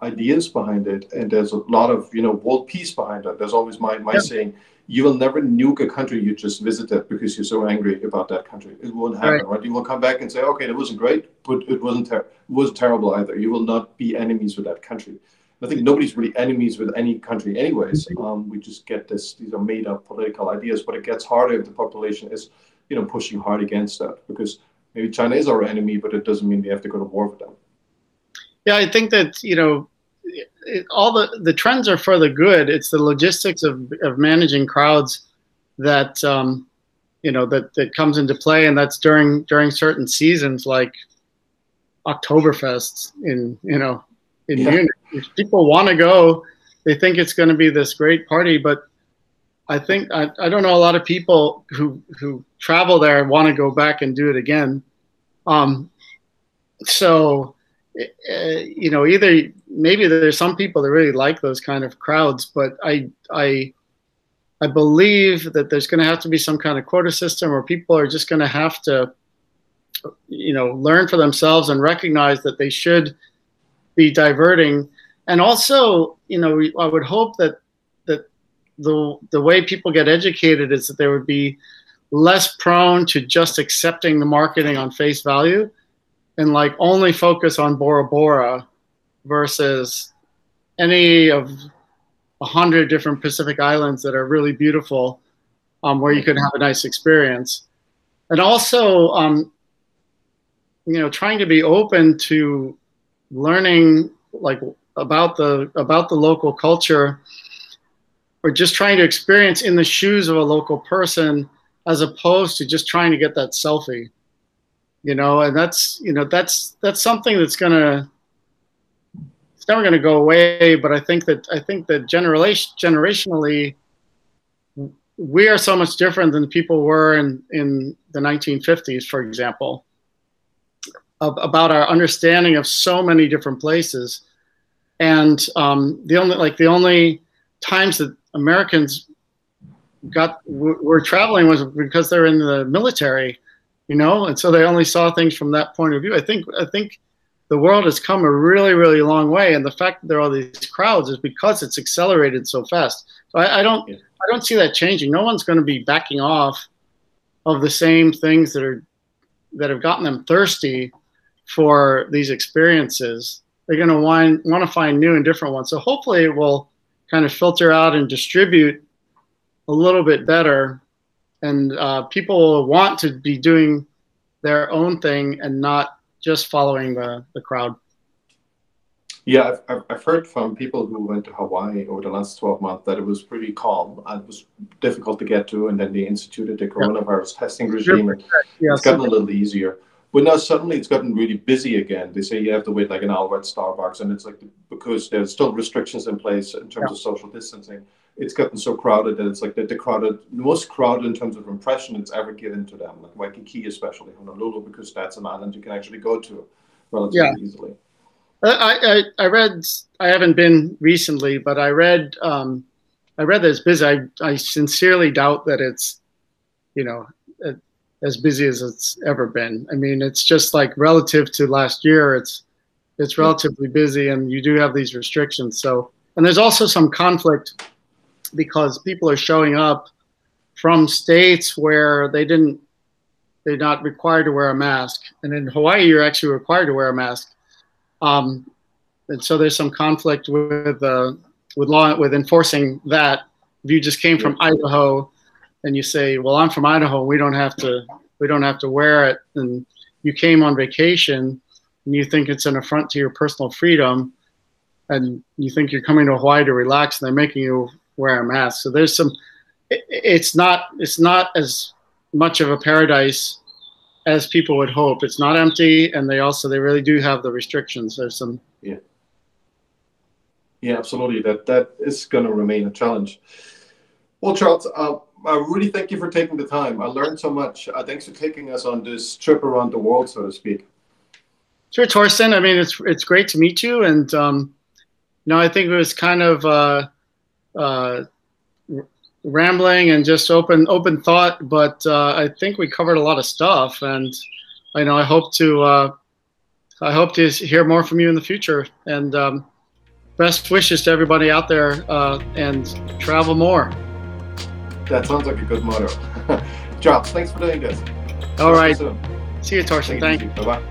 ideas behind it, and there's a lot of you know world peace behind it. There's always my my yeah. saying you will never nuke a country you just visited because you're so angry about that country. It won't happen, right? right? You will come back and say, okay, that wasn't great, but it wasn't ter- it was terrible either. You will not be enemies with that country. I think nobody's really enemies with any country, anyways. Mm-hmm. Um, we just get this; these are made-up political ideas. But it gets harder if the population is, you know, pushing hard against that because maybe China is our enemy, but it doesn't mean we have to go to war with them. Yeah, I think that you know it, all the the trends are for the good. It's the logistics of of managing crowds that um, you know that that comes into play, and that's during during certain seasons like Oktoberfest in you know in yeah. Munich. If people want to go, they think it's going to be this great party, but I think I, I don't know a lot of people who who travel there and want to go back and do it again. Um, so Eh, you know, either maybe there's some people that really like those kind of crowds, but I I I believe that there's going to have to be some kind of quota system, where people are just going to have to, you know, learn for themselves and recognize that they should be diverting. And also, you know, I would hope that that the the way people get educated is that they would be less prone to just accepting the marketing on face value and like only focus on Bora Bora versus any of a hundred different Pacific islands that are really beautiful, um, where you could have a nice experience, and also, um, you know, trying to be open to learning like about the about the local culture, or just trying to experience in the shoes of a local person, as opposed to just trying to get that selfie you know, and that's you know that's that's something that's gonna it's never gonna go away. But I think that I think that generation generationally, we are so much different than people were in in the 1950s, for example, of, about our understanding of so many different places, and um, the only like the only times that Americans got were traveling was because they're in the military you know, and so they only saw things from that point of view. I think I think the world has come a really, really long way, and the fact that there are all these crowds is because it's accelerated so fast. So I, I don't, yeah. I don't see that changing. No one's going to be backing off of the same things that are that have gotten them thirsty for these experiences. They're going to want want to find new and different ones. So hopefully, it will kind of filter out and distribute a little bit better, and uh, people want to be doing their own thing and not just following the, the crowd. Yeah, I've, I've heard from people who went to Hawaii over the last 12 months that it was pretty calm it was difficult to get to. And then they instituted the coronavirus yeah. testing regime. And yeah, it's gotten a little easier. But now suddenly it's gotten really busy again. They say you have to wait like an hour at Starbucks. And it's like because there's still restrictions in place in terms yeah. of social distancing. It's gotten so crowded that it's like the, the crowded, most crowded in terms of impression it's ever given to them, like Waikiki, especially Honolulu, because that's an island you can actually go to relatively easily. I, I, I read I haven't been recently, but I read um, I read that it's busy. I, I sincerely doubt that it's you know as busy as it's ever been. I mean, it's just like relative to last year, it's it's relatively busy, and you do have these restrictions. So, and there's also some conflict because people are showing up from states where they didn't they're not required to wear a mask, and in Hawaii, you're actually required to wear a mask. Um, and so there's some conflict with uh, with law with enforcing that. If you just came from Idaho and you say, "Well, I'm from Idaho, we don't have to we don't have to wear it," and you came on vacation and you think it's an affront to your personal freedom, and you think you're coming to Hawaii to relax, and they're making you wear a mask. So there's some. It, it's not it's not as much of a paradise as people would hope. It's not empty, and they also they really do have the restrictions. There's some. Yeah. Yeah, absolutely. That that is going to remain a challenge. Well, Charles, uh, I really thank you for taking the time. I learned so much. Uh, thanks for taking us on this trip around the world, so to speak. Sure, Torsten. I mean, it's it's great to meet you, and um, you know, I think it was kind of. Uh, uh, rambling and just open open thought, but uh, I think we covered a lot of stuff, and I know I hope to uh, I hope to hear more from you in the future. And um, best wishes to everybody out there, uh, and travel more. That sounds like a good motto. Jobs, thanks for doing this. All Talk right. See you, Torsten. Thank you. Bye bye.